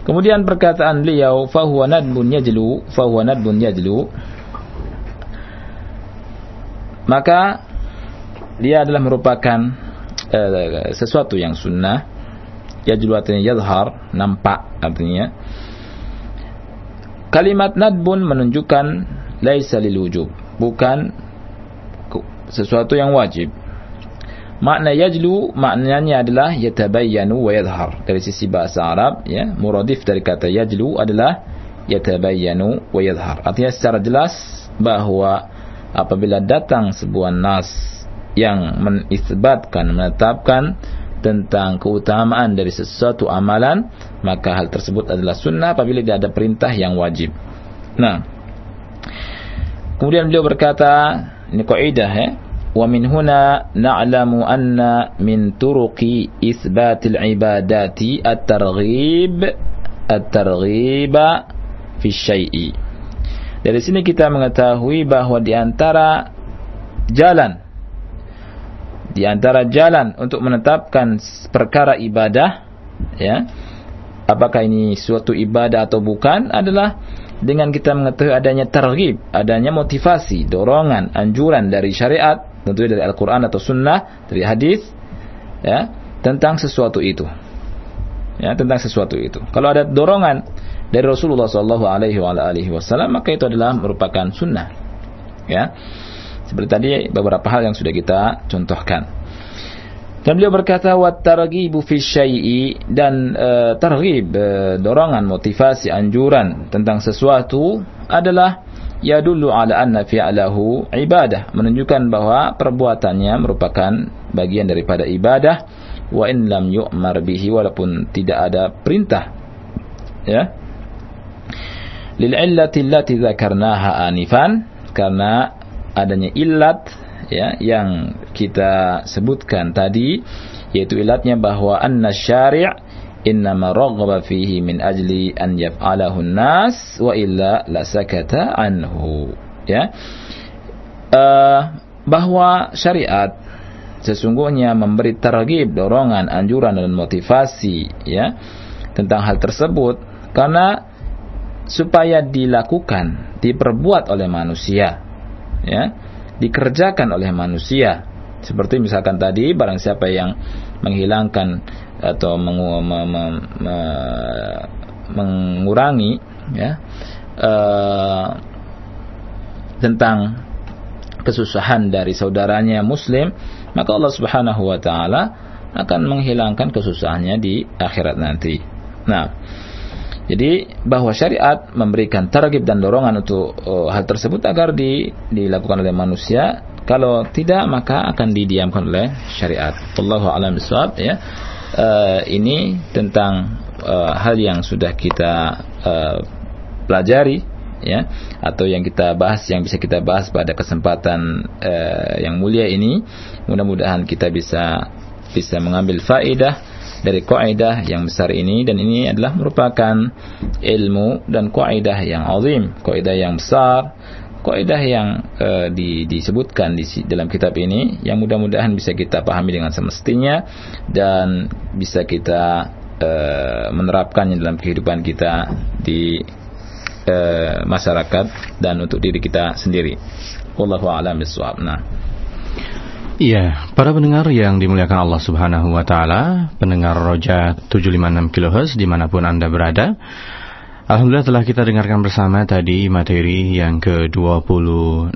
Kemudian perkataan beliau fahuwa nadbun yajlu fahuwa nadbun yajlu maka dia adalah merupakan uh, sesuatu yang sunnah yajlu artinya yadhar nampak artinya. Kalimat nadbun menunjukkan laisa lil wujub bukan sesuatu yang wajib. Makna yajlu maknanya adalah yatabayyanu wa yadhhar dari sisi bahasa Arab ya muradif dari kata yajlu adalah yatabayyanu wa yadhhar artinya secara jelas bahwa apabila datang sebuah nas yang menisbatkan menetapkan tentang keutamaan dari sesuatu amalan, maka hal tersebut adalah sunnah apabila tidak ada perintah yang wajib. Nah, kemudian beliau berkata, ini kaidah ya, wa min huna na'lamu anna min turuqi isbatil ibadati at-targhib at-targhiba fi syai'i. Dari sini kita mengetahui bahwa di antara jalan di antara jalan untuk menetapkan perkara ibadah ya apakah ini suatu ibadah atau bukan adalah dengan kita mengetahui adanya targhib adanya motivasi dorongan anjuran dari syariat tentunya dari Al-Qur'an atau sunnah dari hadis ya tentang sesuatu itu. Ya tentang sesuatu itu. Kalau ada dorongan dari Rasulullah Shallallahu Alaihi Wasallam maka itu adalah merupakan sunnah. Ya seperti tadi beberapa hal yang sudah kita contohkan. Dan beliau berkata wa targhibu fi syai'i dan e, targhib e, dorongan motivasi anjuran tentang sesuatu adalah yadullu ala anna fi'lahu ibadah menunjukkan bahwa perbuatannya merupakan bagian daripada ibadah wa in lam yu'mar bihi walaupun tidak ada perintah ya lil illati allati dzakarnaha anifan karena adanya illat ya yang kita sebutkan tadi yaitu ilatnya bahwa anna syari' innama raghaba fihi min ajli an yaf'alahu nas wa illa la sakata anhu ya. Uh, bahwa syariat sesungguhnya memberi tergib dorongan anjuran dan motivasi ya tentang hal tersebut karena supaya dilakukan diperbuat oleh manusia ya dikerjakan oleh manusia seperti misalkan tadi barang siapa yang menghilangkan atau mengu, me, me, me, mengurangi ya uh, tentang kesusahan dari saudaranya muslim maka Allah Subhanahu wa taala akan menghilangkan kesusahannya di akhirat nanti. Nah, jadi bahwa syariat memberikan targib dan dorongan untuk uh, hal tersebut agar di, dilakukan oleh manusia. Kalau tidak maka akan didiamkan oleh syariat. Allahu a'lam ya uh, ini tentang uh, hal yang sudah kita uh, pelajari ya atau yang kita bahas yang bisa kita bahas pada kesempatan uh, yang mulia ini mudah-mudahan kita bisa bisa mengambil faedah dari kaidah yang besar ini dan ini adalah merupakan ilmu dan kaidah yang azim kaidah yang besar kaidah yang uh, di, disebutkan di dalam kitab ini yang mudah-mudahan bisa kita pahami dengan semestinya dan bisa kita uh, menerapkannya dalam kehidupan kita di uh, masyarakat dan untuk diri kita sendiri. Wallahu a'lam. Nah. Iya, para pendengar yang dimuliakan Allah Subhanahu wa taala, pendengar Roja 756 kHz di mana pun Anda berada. Alhamdulillah telah kita dengarkan bersama tadi materi yang ke-26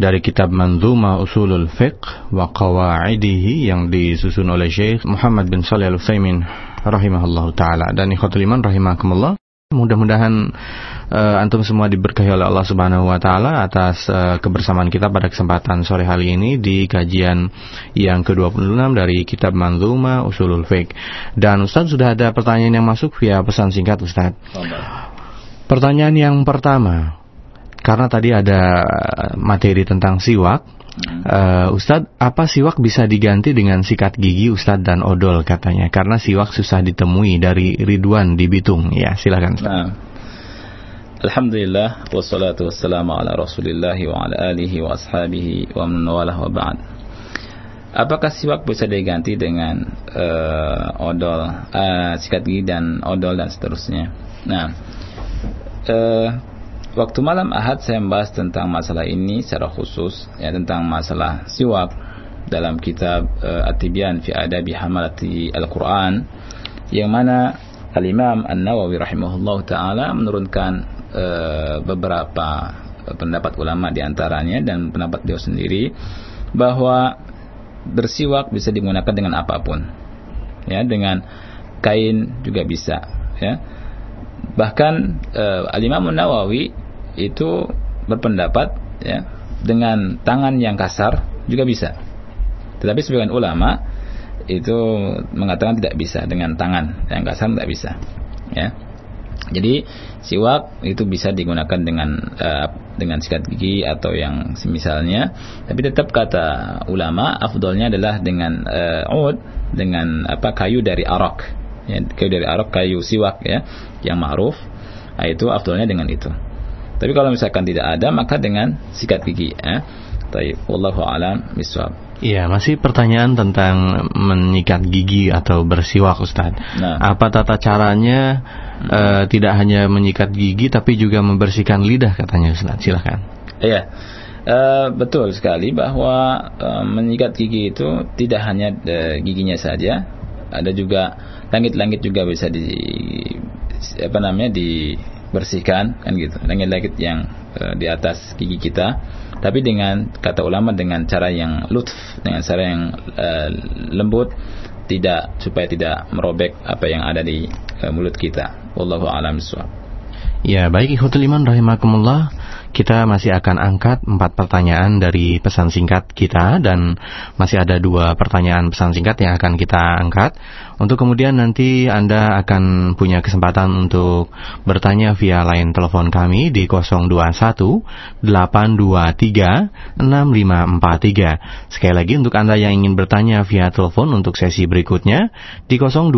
dari kitab Manzuma Usulul Fiqh wa Qawaidihi yang disusun oleh Syekh Muhammad bin Shalih Al-Utsaimin rahimahullahu taala dan ikhwatul iman rahimakumullah. Mudah-mudahan uh, antum semua diberkahi oleh Allah Subhanahu wa taala atas uh, kebersamaan kita pada kesempatan sore hari ini di kajian yang ke-26 dari kitab Manzuma Usulul Fiqh. Dan Ustaz sudah ada pertanyaan yang masuk via pesan singkat Ustaz. Pertanyaan yang pertama, karena tadi ada materi tentang siwak, uh, Ustadz, apa siwak bisa diganti dengan sikat gigi Ustadz dan odol katanya? Karena siwak susah ditemui dari Ridwan di Bitung. Ya, silakan. Nah. Alhamdulillah wassalatu wassalamu ala Rasulillah wa ala alihi wa ashabihi wa man walah wa ba'd. Apakah siwak bisa diganti dengan uh, odol, uh, sikat gigi dan odol dan seterusnya? Nah, uh, waktu malam Ahad saya membahas tentang masalah ini secara khusus ya tentang masalah siwak dalam kitab uh, At-Tibyan fi Adabi Hamalati Al-Qur'an yang mana Al-Imam An-Nawawi rahimahullah taala menurunkan Eh, beberapa pendapat ulama di antaranya dan pendapat dia sendiri bahwa bersiwak bisa digunakan dengan apa pun. Ya dengan kain juga bisa ya. Bahkan uh, Al Imam Nawawi itu berpendapat ya dengan tangan yang kasar juga bisa. Tetapi sebagian ulama itu mengatakan tidak bisa dengan tangan yang kasar tidak bisa ya jadi siwak itu bisa digunakan dengan uh, dengan sikat gigi atau yang semisalnya. Tapi tetap kata ulama afdolnya adalah dengan uh, dengan apa kayu dari arak. Ya, kayu dari arak, kayu siwak ya yang ma'ruf. Nah, itu afdolnya dengan itu. Tapi kalau misalkan tidak ada maka dengan sikat gigi ya. Wallahu alam bisawab. Iya, masih pertanyaan tentang menyikat gigi atau bersiwak Ustaz. Nah. Apa tata caranya hmm. uh, tidak hanya menyikat gigi tapi juga membersihkan lidah katanya Ustaz. Silakan. Iya. Uh, betul sekali bahwa uh, menyikat gigi itu tidak hanya uh, giginya saja, ada juga langit-langit juga bisa di apa namanya dibersihkan kan gitu. Langit-langit yang uh, di atas gigi kita tapi dengan kata ulama dengan cara yang lutf dengan cara yang uh, lembut tidak supaya tidak merobek apa yang ada di uh, mulut kita. Wallahu alam Ya baik ikhwatul iman rahimakumullah kita masih akan angkat empat pertanyaan dari pesan singkat kita dan masih ada dua pertanyaan pesan singkat yang akan kita angkat. Untuk kemudian nanti Anda akan punya kesempatan untuk bertanya via line telepon kami di 021 823 6543. Sekali lagi untuk Anda yang ingin bertanya via telepon untuk sesi berikutnya di 021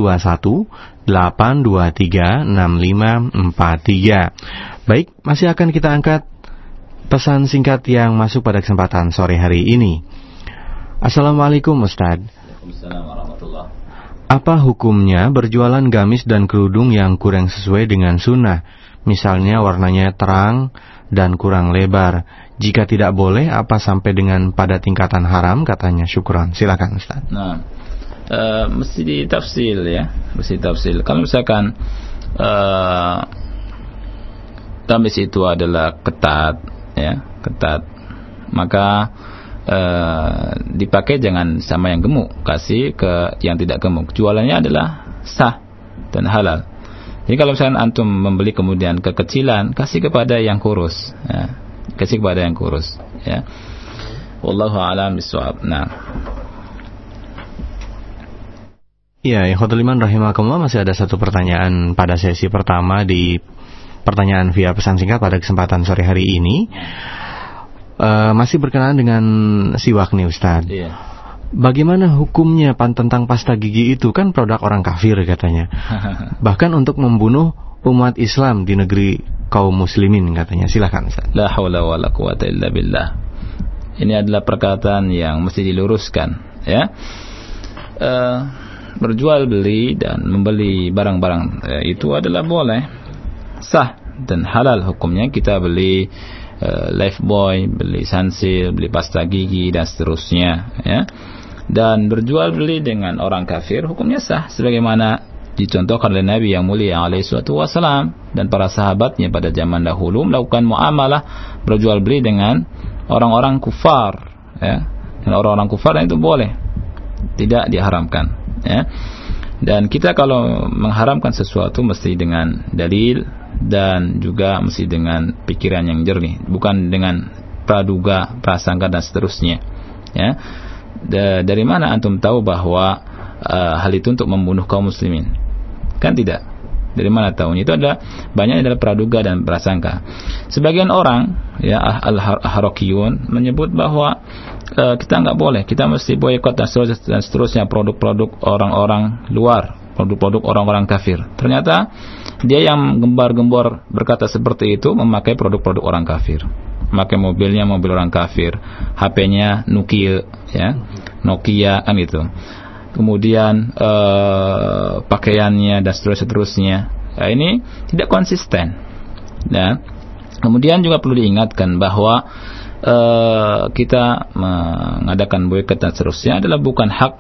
823 6543. Baik, masih akan kita angkat pesan singkat yang masuk pada kesempatan sore hari ini. Assalamualaikum Ustadz. Apa hukumnya berjualan gamis dan kerudung yang kurang sesuai dengan sunnah? Misalnya warnanya terang dan kurang lebar. Jika tidak boleh, apa sampai dengan pada tingkatan haram? Katanya syukuran. Silakan Ustaz. Nah, uh, mesti ditafsil ya, mesti ditafsil. Kalau misalkan uh, gamis itu adalah ketat, ya, ketat, maka uh, dipakai jangan sama yang gemuk, kasih ke yang tidak gemuk. Jualannya adalah sah dan halal. Jadi kalau misalnya antum membeli kemudian kekecilan, kasih kepada yang kurus, ya. kasih kepada yang kurus, ya. Wallahu a'lam bishawab. Nah. Ya, yang Khotoliman rahimakumullah masih ada satu pertanyaan pada sesi pertama di pertanyaan via pesan singkat pada kesempatan sore hari ini uh, masih berkenaan dengan siwak nih Ustaz. Iya. Bagaimana hukumnya pan tentang pasta gigi itu kan produk orang kafir katanya. Bahkan untuk membunuh umat Islam di negeri kaum muslimin katanya. Silakan Ustaz. La haula wala quwata illa billah. Ini adalah perkataan yang mesti diluruskan, ya. Uh, berjual beli dan membeli barang-barang uh, itu adalah boleh sah dan halal hukumnya kita beli uh, Lifebuoy, beli Sunsil, beli pasta gigi dan seterusnya ya. Dan berjual beli dengan orang kafir hukumnya sah sebagaimana dicontohkan oleh Nabi yang mulia alaihi suatu wasalam dan para sahabatnya pada zaman dahulu melakukan muamalah berjual beli dengan orang-orang kufar ya. Dan orang-orang kufar itu boleh tidak diharamkan ya. Dan kita kalau mengharamkan sesuatu mesti dengan dalil dan juga mesti dengan pikiran yang jernih, bukan dengan praduga, prasangka dan seterusnya. Ya. Da dari mana antum tahu bahwa uh, hal itu untuk membunuh kaum muslimin? Kan tidak. Dari mana tahunya? Itu adalah banyak adalah praduga dan prasangka. Sebagian orang ya al-harakiyun menyebut bahwa uh, kita nggak boleh, kita mesti boykot dan seterusnya, dan seterusnya produk-produk orang-orang luar, produk-produk orang-orang kafir. Ternyata dia yang gembar-gembor berkata seperti itu memakai produk-produk orang kafir. Memakai mobilnya mobil orang kafir, HP-nya Nokia ya. Nokia kan itu. Kemudian uh, pakaiannya dan seterusnya. Nah, ini tidak konsisten. Ya. Kemudian juga perlu diingatkan bahwa uh, kita mengadakan boykot dan seterusnya adalah bukan hak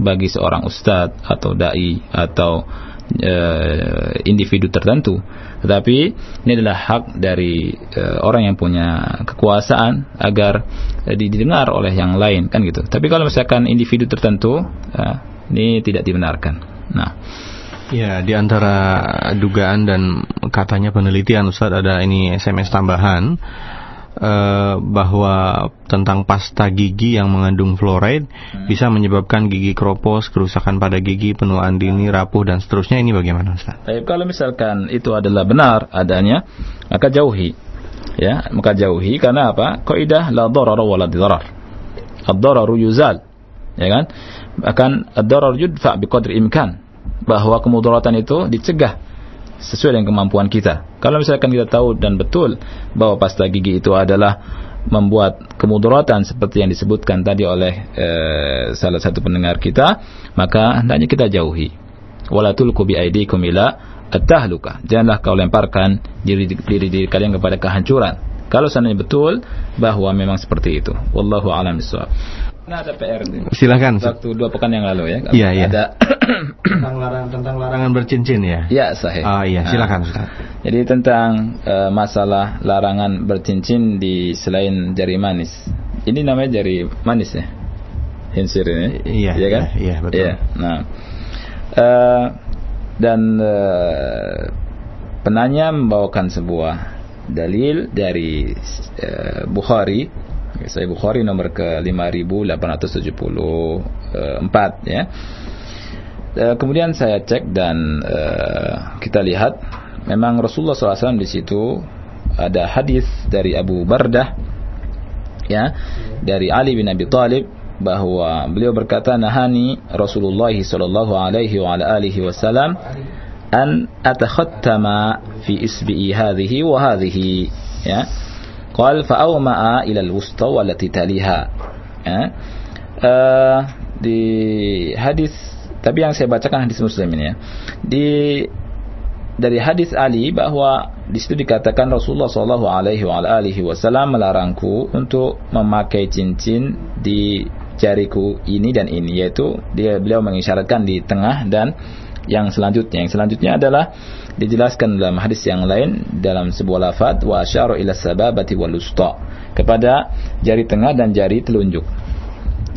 bagi seorang ustadz atau dai atau uh, individu tertentu, tetapi ini adalah hak dari uh, orang yang punya kekuasaan agar uh, didengar oleh yang lain kan gitu. Tapi kalau misalkan individu tertentu, uh, ini tidak dibenarkan. Nah. Ya, di antara dugaan dan katanya penelitian Ustaz ada ini SMS tambahan uh, bahwa tentang pasta gigi yang mengandung fluoride hmm. bisa menyebabkan gigi kropos, kerusakan pada gigi, penuaan dini, rapuh dan seterusnya. Ini bagaimana Ustaz? Baik, kalau misalkan itu adalah benar adanya, maka jauhi. Ya, maka jauhi karena apa? Kaidah la darara wa la dirar. Ad-dararu yuzal. Ya kan? Akan ad-darar yudfa biqadri imkan. Bahwa kemudaratan itu dicegah sesuai dengan kemampuan kita. Kalau misalkan kita tahu dan betul bahwa pasta gigi itu adalah membuat kemudaratan seperti yang disebutkan tadi oleh e, salah satu pendengar kita, maka hendaknya kita jauhi. Wala tulqu bi aydikum ila at-tahluka. Janganlah kau lemparkan diri, diri diri kalian kepada kehancuran. Kalau seandainya betul bahwa memang seperti itu. Wallahu a'lam bishawab. Nah, ada PR nih. Silakan. Waktu dua pekan yang lalu ya. Iya, iya. Ada tentang larangan tentang larangan bercincin ya. Iya, sahih. Oh iya, silakan Ustaz. Jadi tentang uh, masalah larangan bercincin di selain jari manis. Ini namanya jari manis ya. Hinsir ini. Iya, iya kan? Iya, iya betul. Iya. Nah. Uh, dan uh, penanya membawakan sebuah dalil dari uh, Bukhari saya Bukhari nomor ke 5874 ya. Uh, kemudian saya cek dan uh, kita lihat memang Rasulullah SAW di situ ada hadis dari Abu Bardah ya dari Ali bin Abi Thalib bahwa beliau berkata nahani Rasulullah sallallahu alaihi wa ala alihi wasallam an atakhattama fi isbi'i hadhihi wa hadhihi ya qal fa awma'a ila al-wusta wallati taliha. Ya. Uh, di hadis tapi yang saya bacakan hadis muslim ini ya. Di dari hadis Ali bahwa di situ dikatakan Rasulullah Shallallahu Alaihi Wasallam melarangku untuk memakai cincin di jariku ini dan ini yaitu dia beliau mengisyaratkan di tengah dan yang selanjutnya yang selanjutnya adalah dijelaskan dalam hadis yang lain dalam sebuah lafaz wa asyara ila sababati wal kepada jari tengah dan jari telunjuk.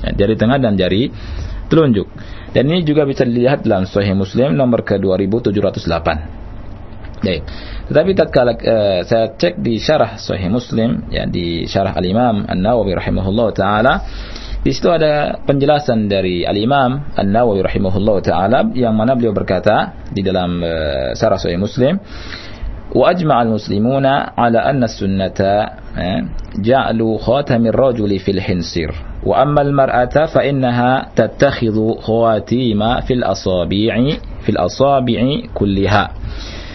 Ya, jari tengah dan jari telunjuk. Dan ini juga bisa dilihat dalam Sahih Muslim nomor ke 2708 Baik. Tetapi tatkala uh, saya cek di syarah Sahih Muslim ya di syarah Al-Imam An-Nawawi rahimahullah taala di situ ada penjelasan dari Al-Imam An-Nawawi rahimahullah taala yang mana beliau berkata di dalam uh, syarah Sahih Muslim wa ajma'a al-muslimuna ala anna sunnata ja'lu khatamir rajuli fil hinsir. Wa amma al-mar'ata fa innaha tattakhidhu khawatima fil asabi'i fil asabi'i kulliha.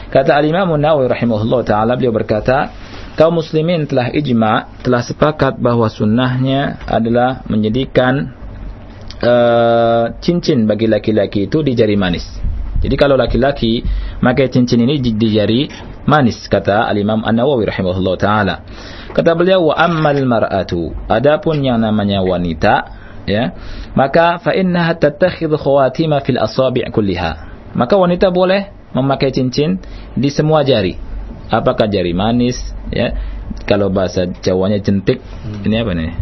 Kata Al-Imam Nawawi rahimahullah taala beliau berkata, kaum muslimin telah ijma, telah sepakat bahwa sunnahnya adalah menjadikan uh, cincin bagi laki-laki itu di jari manis. Jadi kalau laki-laki memakai cincin ini di, di jari manis kata Al-Imam An-Nawawi rahimahullah taala. Kata beliau wa ammal mar'atu, adapun yang namanya wanita ya, maka fa innaha tattakhidhu khawatima fil asabi' kulliha. Maka wanita boleh memakai cincin di semua jari. Apakah jari manis, ya? Kalau bahasa Jawanya jentik, hmm. ini apa nih?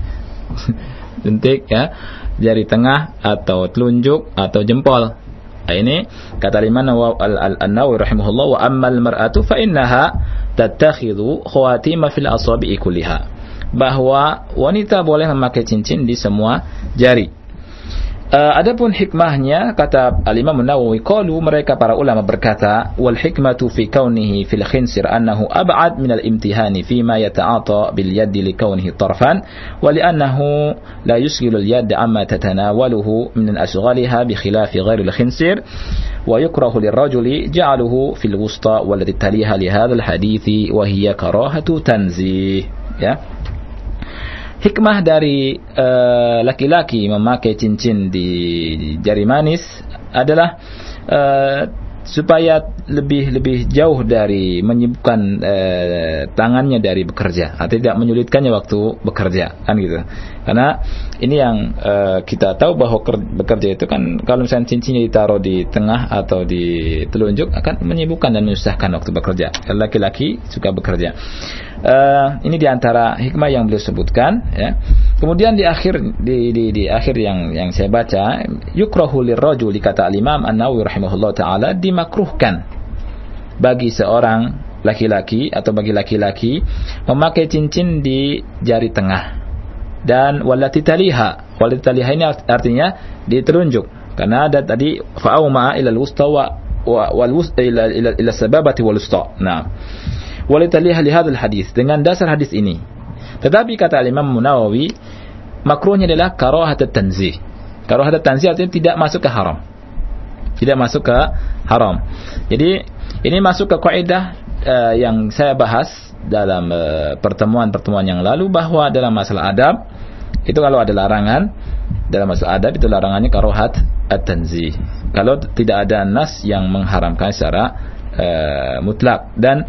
jentik ya, jari tengah atau telunjuk atau jempol. Nah, ini kata Imam An-Nawawi rahimahullah wa ammal mar'atu fa innaha tattakhidhu khawatima fil asabi'i kulliha. Bahwa wanita boleh memakai cincin di semua jari. Uh, adapun hikmahnya kata Al-Imam Nawawi qalu mereka para ulama berkata wal hikmatu fi kaunihi fil khinsir annahu ab'ad min al-imtihani fi ma yata'ata bil yad li kaunihi tarfan wa li annahu la yusghilu al-yad amma tatanawaluhu min ashghaliha bi khilaf ghairi al-khinsir wa yukrahu lirrajuli ja'aluhu fil wusta wallati taliha li hadha al-hadithi wa hiya karahatu tanzih ya hikmah dari eh, laki-laki uh, memakai cincin di jari manis adalah uh, supaya lebih lebih jauh dari menyibukkan uh, tangannya dari bekerja atau tidak menyulitkannya waktu bekerja kan gitu karena ini yang uh, kita tahu bahwa bekerja itu kan kalau misalnya cincinnya ditaruh di tengah atau di telunjuk akan menyibukkan dan menyusahkan waktu bekerja laki-laki suka bekerja Uh, ini di antara hikmah yang beliau sebutkan. Ya. Kemudian di akhir di, di, di akhir yang yang saya baca, yukrahu lirrajuli kata al-Imam An-Nawawi rahimahullah taala dimakruhkan bagi seorang laki-laki atau bagi laki-laki memakai cincin di jari tengah dan walati taliha. Walati taliha ini artinya diterunjuk karena ada tadi fa'auma ila al-wusta wa wal ila ila, sababati wal. Nah walitaliha lihadul hadis dengan dasar hadis ini. Tetapi kata Imam Munawawi makruhnya adalah karahat tanzih. Karahat tanzih artinya tidak masuk ke haram. Tidak masuk ke haram. Jadi ini masuk ke kaidah uh, yang saya bahas dalam eh, pertemuan-pertemuan uh, yang lalu bahwa dalam masalah adab itu kalau ada larangan dalam masalah adab itu larangannya karohat at-tanzih. Kalau tidak ada nas yang mengharamkan secara uh, mutlak dan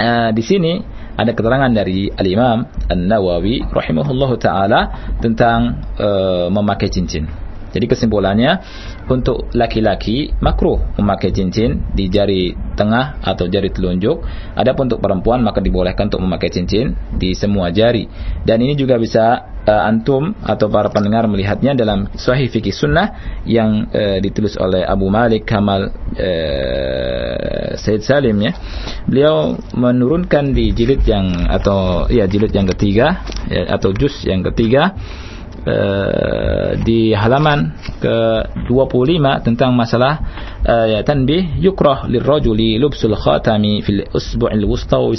uh, di sini ada keterangan dari Al-Imam An-Nawawi rahimahullahu taala tentang uh, memakai cincin. Jadi kesimpulannya untuk laki-laki makruh memakai cincin di jari tengah atau jari telunjuk. Adapun untuk perempuan maka dibolehkan untuk memakai cincin di semua jari. Dan ini juga bisa uh, antum atau para pendengar melihatnya dalam Sahih Fikih Sunnah yang uh, ditulis oleh Abu Malik Kamal uh, Said Salim ya beliau menurunkan di jilid yang atau ya jilid yang ketiga ya, atau juz yang ketiga uh, di halaman ke-25 tentang masalah uh, ya tanbih yukrah lirrajuli lubsul khatami fil usbu'il wusta wa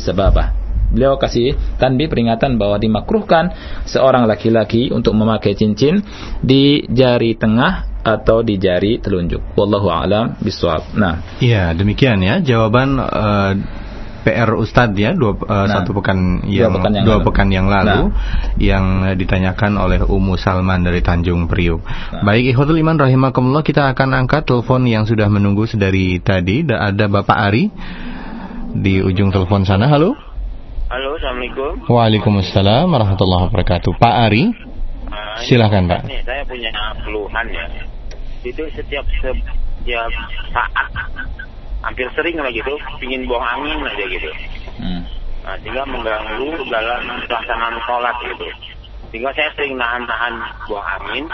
beliau kasih tanbih peringatan bahwa dimakruhkan seorang laki-laki untuk memakai cincin di jari tengah atau di jari telunjuk. Wallahu a'lam bishawab. Nah, iya demikian ya jawaban uh, PR Ustadz ya dua uh, nah, satu pekan yang dua pekan yang dua lalu, pekan yang lalu nah. yang ditanyakan oleh Umu Salman dari Tanjung Priuk. Nah. Baik ikhwatul iman rahimakumullah kita akan angkat telepon yang sudah menunggu sedari tadi ada Bapak Ari di ujung telepon sana. Halo. Halo, Assalamualaikum. Waalaikumsalam warahmatullahi wabarakatuh. Pak Ari, uh, silakan Pak. Nih, saya punya keluhan ya. Itu setiap setiap saat, hampir sering lah gitu, pingin buang angin aja gitu. Hmm. Nah, sehingga mengganggu dalam pelaksanaan sholat gitu. Sehingga saya sering nahan-nahan buang angin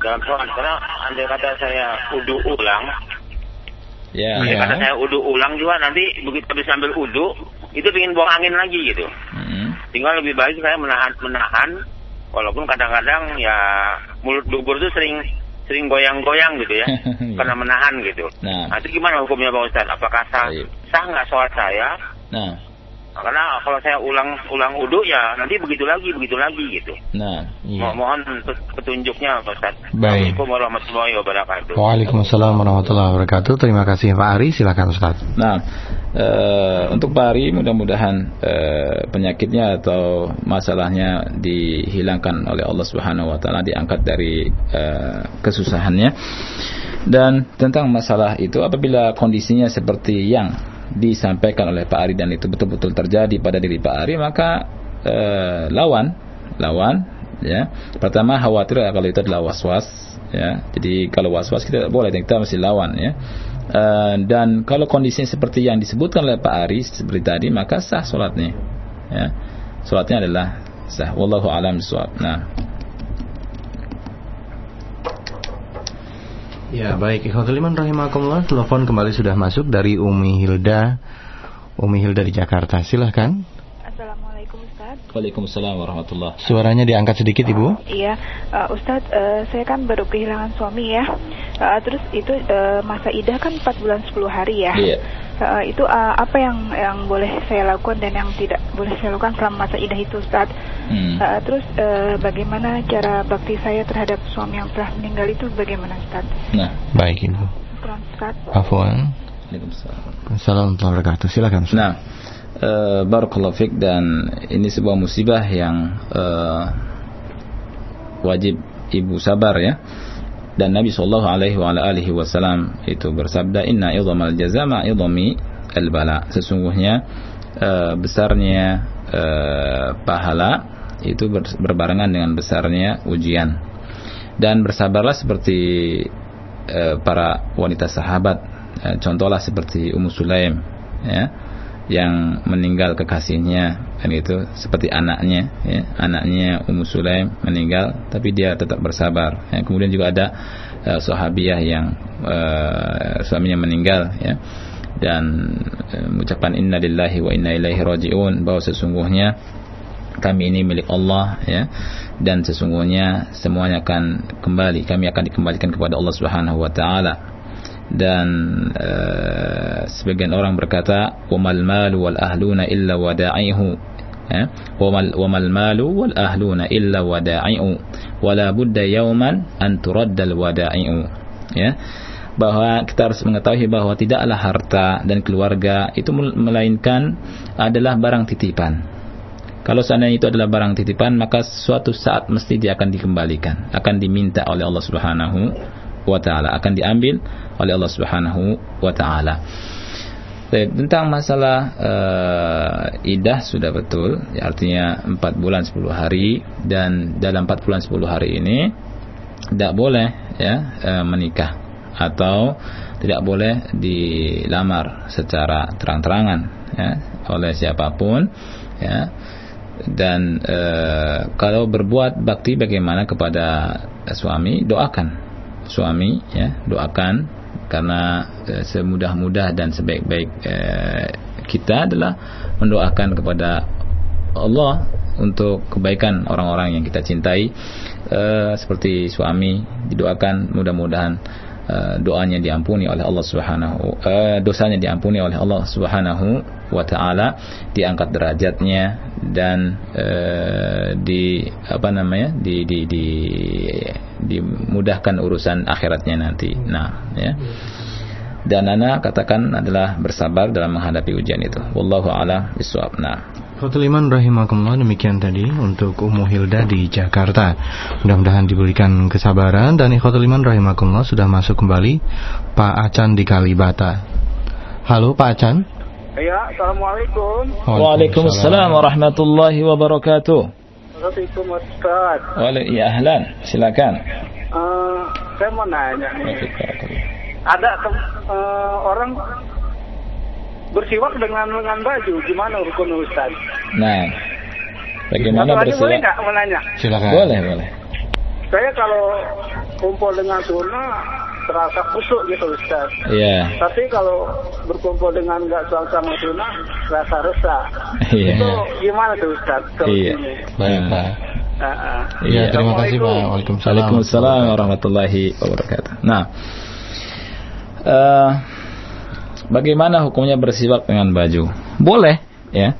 dalam sholat. Karena andai kata saya udu ulang, Ya. Yeah. Kata saya udu ulang juga nanti begitu habis ambil udu itu ingin buang angin lagi gitu. Hmm. Tinggal lebih baik saya menahan menahan walaupun kadang-kadang ya mulut dubur itu sering sering goyang-goyang gitu ya iya. karena menahan gitu. Nah. nah itu gimana hukumnya Pak Ustaz? Apakah sah sah nggak sholat saya? Nah karena kalau saya ulang ulang uduk ya nanti begitu lagi begitu lagi gitu. Nah, iya. mohon petunjuknya Pak Ustaz. Baik. Assalamualaikum warahmatullahi wabarakatuh. Waalaikumsalam warahmatullahi wabarakatuh. Terima kasih Pak Ari, silakan Ustaz. Nah, uh, untuk Pak Ari mudah-mudahan uh, penyakitnya atau masalahnya dihilangkan oleh Allah Subhanahu wa taala, diangkat dari uh, kesusahannya. Dan tentang masalah itu apabila kondisinya seperti yang disampaikan oleh Pak Ari dan itu betul-betul terjadi pada diri Pak Ari maka eh, lawan lawan ya. Pertama khawatir kalau itu adalah was-was ya. Jadi kalau was-was kita boleh kita masih lawan ya. Eh, dan kalau kondisinya seperti yang disebutkan oleh Pak Ari seperti tadi maka sah sholatnya ya. Sholatnya adalah sah. Wallahu alam bisawab nah Ya baik, ikhwatul rahimakumullah. Telepon kembali sudah masuk dari Umi Hilda. Umi Hilda di Jakarta, silahkan Waalaikumsalam warahmatullah Suaranya diangkat sedikit Ibu Iya, uh, Ustaz, uh, saya kan baru kehilangan suami ya uh, Terus itu uh, masa idah kan 4 bulan 10 hari ya Iya uh, itu uh, apa yang yang boleh saya lakukan dan yang tidak boleh saya lakukan selama masa idah itu Ustaz. Hmm. Uh, terus uh, bagaimana cara bakti saya terhadap suami yang telah meninggal itu bagaimana Ustaz? Nah, baik Ibu. Ustaz. Afwan. Assalamualaikum warahmatullahi wabarakatuh. Silakan. Ustaz. Nah, uh, barakallahu dan ini sebuah musibah yang uh, wajib ibu sabar ya. Dan Nabi Shallallahu Alaihi Wasallam itu bersabda Inna idhamal jaza ma idhami al bala sesungguhnya uh, besarnya uh, pahala itu berbarengan dengan besarnya ujian. Dan bersabarlah seperti uh, para wanita sahabat. Uh, contohlah seperti Ummu Sulaim ya yang meninggal kekasihnya dan itu seperti anaknya ya, anaknya Ummu Sulaim meninggal tapi dia tetap bersabar. Ya, kemudian juga ada uh, sahabiah yang uh, suaminya meninggal ya. Dan uh, mengucapkan inna lillahi wa inna ilaihi rajiun bahwa sesungguhnya kami ini milik Allah ya. Dan sesungguhnya semuanya akan kembali kami akan dikembalikan kepada Allah Subhanahu wa taala dan uh, sebagian orang berkata wamal malu wal ahluna illa wada'ihu. Ya wamal wamal malu wal ahluna illa wada'ihu wala budda yawman an turaddal wada'ihu ya bahwa kita harus mengetahui bahwa tidaklah harta dan keluarga itu melainkan adalah barang titipan. Kalau seandainya itu adalah barang titipan maka suatu saat mesti dia akan dikembalikan akan diminta oleh Allah Subhanahu wa taala akan diambil oleh Allah Subhanahu wa taala. Tentang masalah uh, idah sudah betul, ya, artinya 4 bulan 10 hari. Dan dalam 4 bulan 10 hari ini tidak boleh ya uh, menikah. Atau tidak boleh dilamar secara terang-terangan ya oleh siapa pun ya. Dan e, kalau berbuat bakti bagaimana kepada suami doakan suami ya doakan karena e, semudah-mudah dan sebaik-baik e, kita adalah mendoakan kepada Allah untuk kebaikan orang-orang yang kita cintai. Uh, seperti suami didoakan mudah-mudahan uh, doanya diampuni oleh Allah Subhanahu uh, dosanya diampuni oleh Allah Subhanahu wa taala diangkat derajatnya dan uh, di apa namanya di di di dimudahkan urusan akhiratnya nanti. Nah, ya. Dan Nana katakan adalah bersabar dalam menghadapi ujian itu. Wallahu a'lam bishawab. Nah. Fatliman rahimakumullah demikian tadi untuk Ummu Hilda di Jakarta. Mudah-mudahan diberikan kesabaran dan Fatliman rahimakumullah sudah masuk kembali Pak Acan di Kalibata. Halo Pak Acan. Ya, Assalamualaikum. Waalaikumsalam warahmatullahi wabarakatuh. Assalamualaikum Ustaz. Waalaikumsalam. Ya ahlan, silakan. Uh, saya mau nanya nih. Ada uh, orang bersiwak dengan dengan baju gimana rukun Ustaz? Nah, bagaimana bersiwak? boleh nggak menanya? Silakan. Boleh, boleh. Saya kalau kumpul dengan sunnah terasa kusuk gitu Ustaz. Iya. Tapi kalau berkumpul dengan nggak sama sunnah rasa resah. Iya. Itu gimana tuh Ustaz? Iya. Baik Nah. Pak. Uh, uh. Iya, terima kasih Pak. Waalaikumsalam. Waalaikumsalam warahmatullahi wabarakatuh. Nah, eh, bagaimana hukumnya bersiwak dengan baju? Boleh, ya.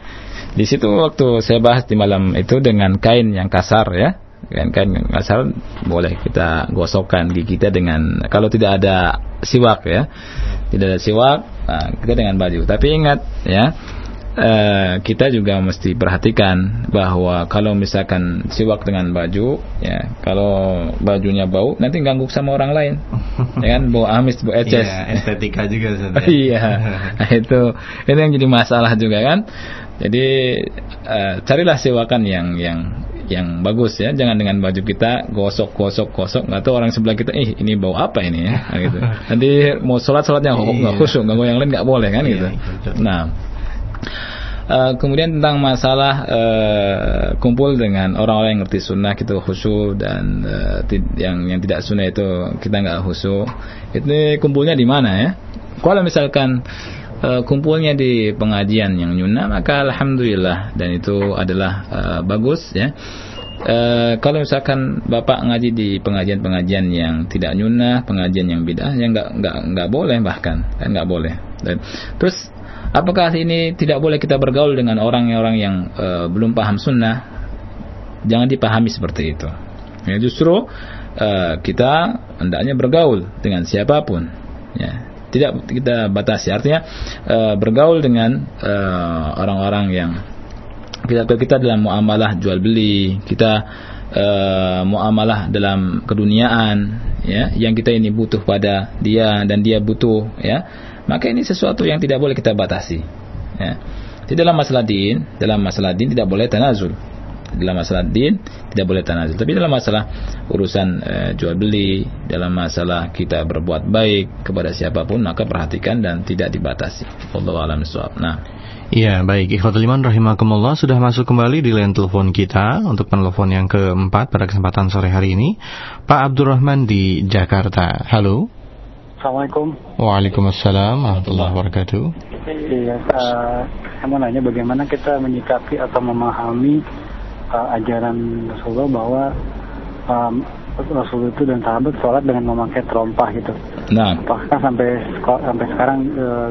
Di situ waktu saya bahas di malam itu dengan kain yang kasar, ya. Kain yang kasar boleh kita gosokkan gigi kita dengan kalau tidak ada siwak, ya. Tidak ada siwak, nah, kita dengan baju. Tapi ingat, ya. eh, kita juga mesti perhatikan bahwa kalau misalkan siwak dengan baju, ya kalau bajunya bau nanti ganggu sama orang lain, ya kan bau amis, bau eces. Iya, estetika juga ya. iya, itu ini yang jadi masalah juga kan. Jadi eh, carilah siwakan yang yang yang bagus ya, jangan dengan baju kita gosok gosok gosok nggak tahu orang sebelah kita, eh ini bau apa ini ya, Nah, gitu. Nanti mau sholat sholatnya nggak Iya. khusyuk, ganggu yang lain nggak boleh kan Iya, gitu. betul. Nah. eh, kemudian tentang masalah eh, kumpul dengan orang-orang yang ngerti sunnah itu khusyuk dan ti- yang yang tidak sunnah itu kita nggak khusyuk. Itu kumpulnya di mana ya? Kalau misalkan eh, kumpulnya di pengajian yang nyunnah maka alhamdulillah dan itu adalah eh, bagus ya. Eh, kalau misalkan bapak ngaji di pengajian-pengajian yang tidak nyunnah, pengajian yang bid'ah, yang nggak nggak nggak boleh bahkan, kan nggak boleh. Dan terus apakah ini tidak boleh kita bergaul dengan orang-orang yang eh, belum paham sunnah? Jangan dipahami seperti itu. Ya, justru eh, kita hendaknya bergaul dengan siapa pun. Ya, tidak kita batasi. Artinya eh, bergaul dengan eh, orang-orang yang kita kita dalam muamalah jual beli, kita eh, muamalah dalam keduniaan, ya, yang kita ini butuh pada dia dan dia butuh, ya, maka ini sesuatu yang tidak boleh kita batasi. Ya. Di dalam masalah din, dalam masalah din tidak boleh tanazul. Dalam masalah din tidak boleh tanazul. Tapi dalam masalah urusan eh, jual beli, dalam masalah kita berbuat baik kepada siapa pun, maka perhatikan dan tidak dibatasi. Wallahu a'lam bishawab. Nah. Iya, baik. Ikhwatul iman rahimakumullah sudah masuk kembali di line telepon kita untuk penelpon yang keempat pada kesempatan sore hari ini. Pak Abdurrahman di Jakarta. Halo. Assalamualaikum. Waalaikumsalam warahmatullahi wabarakatuh. Iya, uh, saya mau nanya bagaimana kita menyikapi atau memahami uh, ajaran Rasulullah bahwa um, Rasul itu dan sahabat sholat dengan memakai terompah gitu. Nah, Apakah sampai sampai sekarang uh,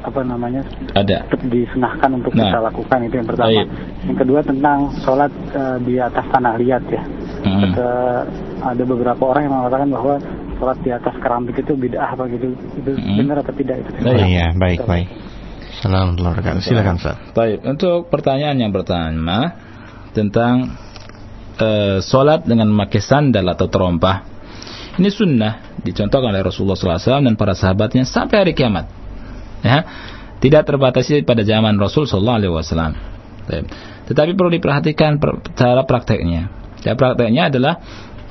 apa namanya ada. tetap disunahkan untuk Nah. kita lakukan itu yang pertama. Baik. Yang kedua tentang sholat uh, di atas tanah liat ya. Mm. Ke- ada beberapa orang yang mengatakan bahwa sholat di atas keramik itu bid'ah apa gitu. Itu Mm. benar atau tidak itu? Baik. Iya, baik, baik. Assalamualaikum warahmatullahi wabarakatuh. Silakan, Ustaz. Baik, untuk pertanyaan yang pertama tentang eh, solat dengan memakai sandal atau terompah. Ini sunnah dicontohkan oleh Rasulullah SAW dan para sahabatnya sampai hari kiamat. Ya, tidak terbatasi pada zaman Rasul. Baik. Tetapi perlu diperhatikan per- cara prakteknya. Cara prakteknya adalah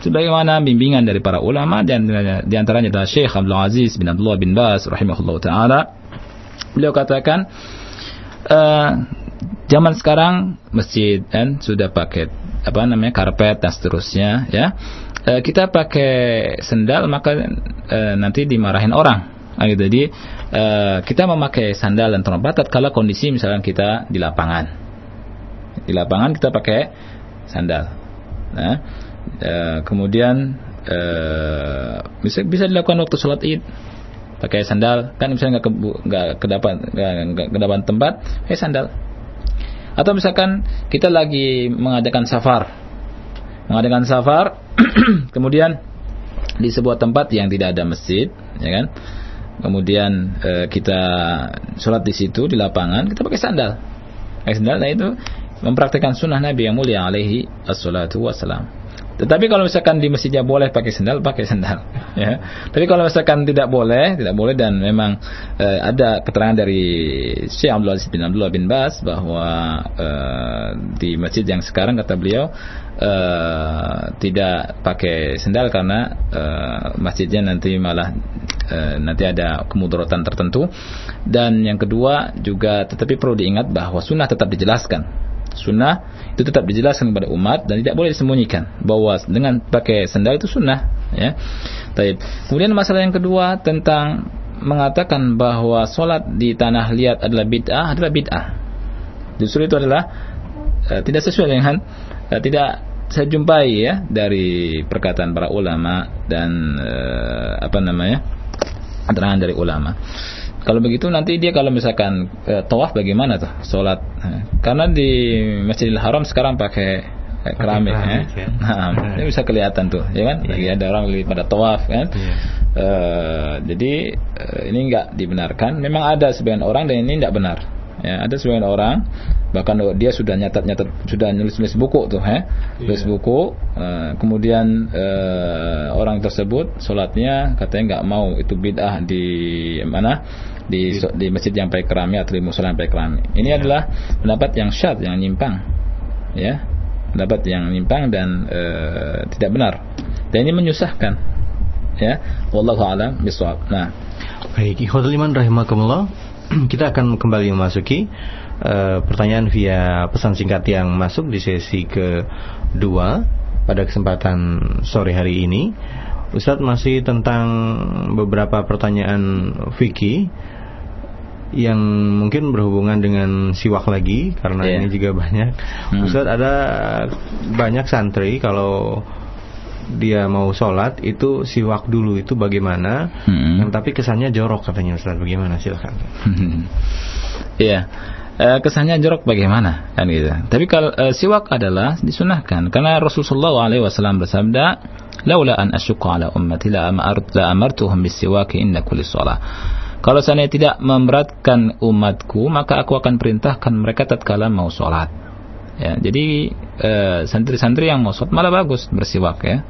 sebagaimana bimbingan dari para ulama dan di antaranya adalah Syekh Abdul Aziz bin Abdullah bin Bas rahimahullah taala. Beliau katakan eh, zaman sekarang masjid kan sudah pakai apa namanya karpet dan seterusnya ya Eh, kita pakai sendal maka eh, nanti dimarahin orang Nah, gitu. Jadi uh, kita memakai sandal dan terompat kalau kondisi misalnya kita di lapangan. Di lapangan kita pakai sandal. Nah, uh, kemudian uh, bisa bisa dilakukan waktu sholat id pakai sandal kan misalnya nggak nggak kedapat nggak kedapat tempat pakai sandal atau misalkan kita lagi mengadakan safar. Mengadakan safar kemudian di sebuah tempat yang tidak ada masjid ya kan? Kemudian e, kita sholat di situ di lapangan kita pakai sandal. Pakai sandal nah itu mempraktikkan sunnah Nabi yang mulia alaihi assalatu wassalam tetapi kalau misalkan di masjidnya boleh pakai sendal, pakai sendal. Ya. Tapi kalau misalkan tidak boleh, tidak boleh dan memang uh, ada keterangan dari Syekh Abdul Aziz bin Abdullah bin Bas bahwa uh, di masjid yang sekarang kata beliau uh, tidak pakai sendal karena uh, masjidnya nanti malah uh, nanti ada kemudaratan tertentu. Dan yang kedua juga tetapi perlu diingat bahwa sunnah tetap dijelaskan sunnah itu tetap dijelaskan kepada umat dan tidak boleh disembunyikan bahwa dengan pakai sendal itu sunnah ya. Taib. Kemudian masalah yang kedua tentang mengatakan bahwa solat di tanah liat adalah bid'ah adalah bid'ah. Justru itu adalah uh, tidak sesuai dengan uh, tidak saya jumpai ya dari perkataan para ulama dan uh, apa namanya keterangan dari ulama. Kalau begitu nanti dia kalau misalkan e, tawaf bagaimana tuh sholat? Karena di Masjidil Haram sekarang pakai eh, keramik, ya. ya. Nah, ini bisa kelihatan tuh, ya kan? Lagi iya. ada orang lagi pada tawaf kan. Yeah. E, jadi e, ini enggak dibenarkan. Memang ada sebagian orang dan ini enggak benar. Ya, ada sebagian orang bahkan dia sudah nyatat-nyatat sudah nulis-nulis buku tuh, ya. Nulis yeah. buku, uh, kemudian uh, orang tersebut sholatnya katanya nggak mau itu bid'ah di mana di yeah. di masjid yang pakai keramik atau di musola yang pakai keramik. Ini yeah. adalah pendapat yang syad, yang nyimpang, ya, pendapat yang nyimpang dan uh, tidak benar. Dan ini menyusahkan, ya. Wallahu a'lam bishawab. Nah, baik, ikhwatul iman rahimakumullah. Kita akan kembali memasuki uh, pertanyaan via pesan singkat yang masuk di sesi kedua pada kesempatan sore hari ini. Ustadz masih tentang beberapa pertanyaan Vicky yang mungkin berhubungan dengan siwak lagi karena yeah. ini juga banyak. Hmm. Ustadz ada banyak santri kalau dia mau sholat itu siwak dulu itu bagaimana? Hmm. Yang tapi kesannya jorok katanya Ustadz bagaimana silakan. Iya. Eh, kesannya jorok bagaimana kan gitu. Tapi kalau uh, siwak adalah disunahkan karena Rasulullah SAW bersabda, "Laula an asyqa ala ummati la amartuhum bisiwaki inda kulli shalah." Kalau saya tidak memberatkan umatku, maka aku akan perintahkan mereka tatkala mau sholat. Ya, jadi eh, santri-santri yang mau sholat malah bagus bersiwak ya.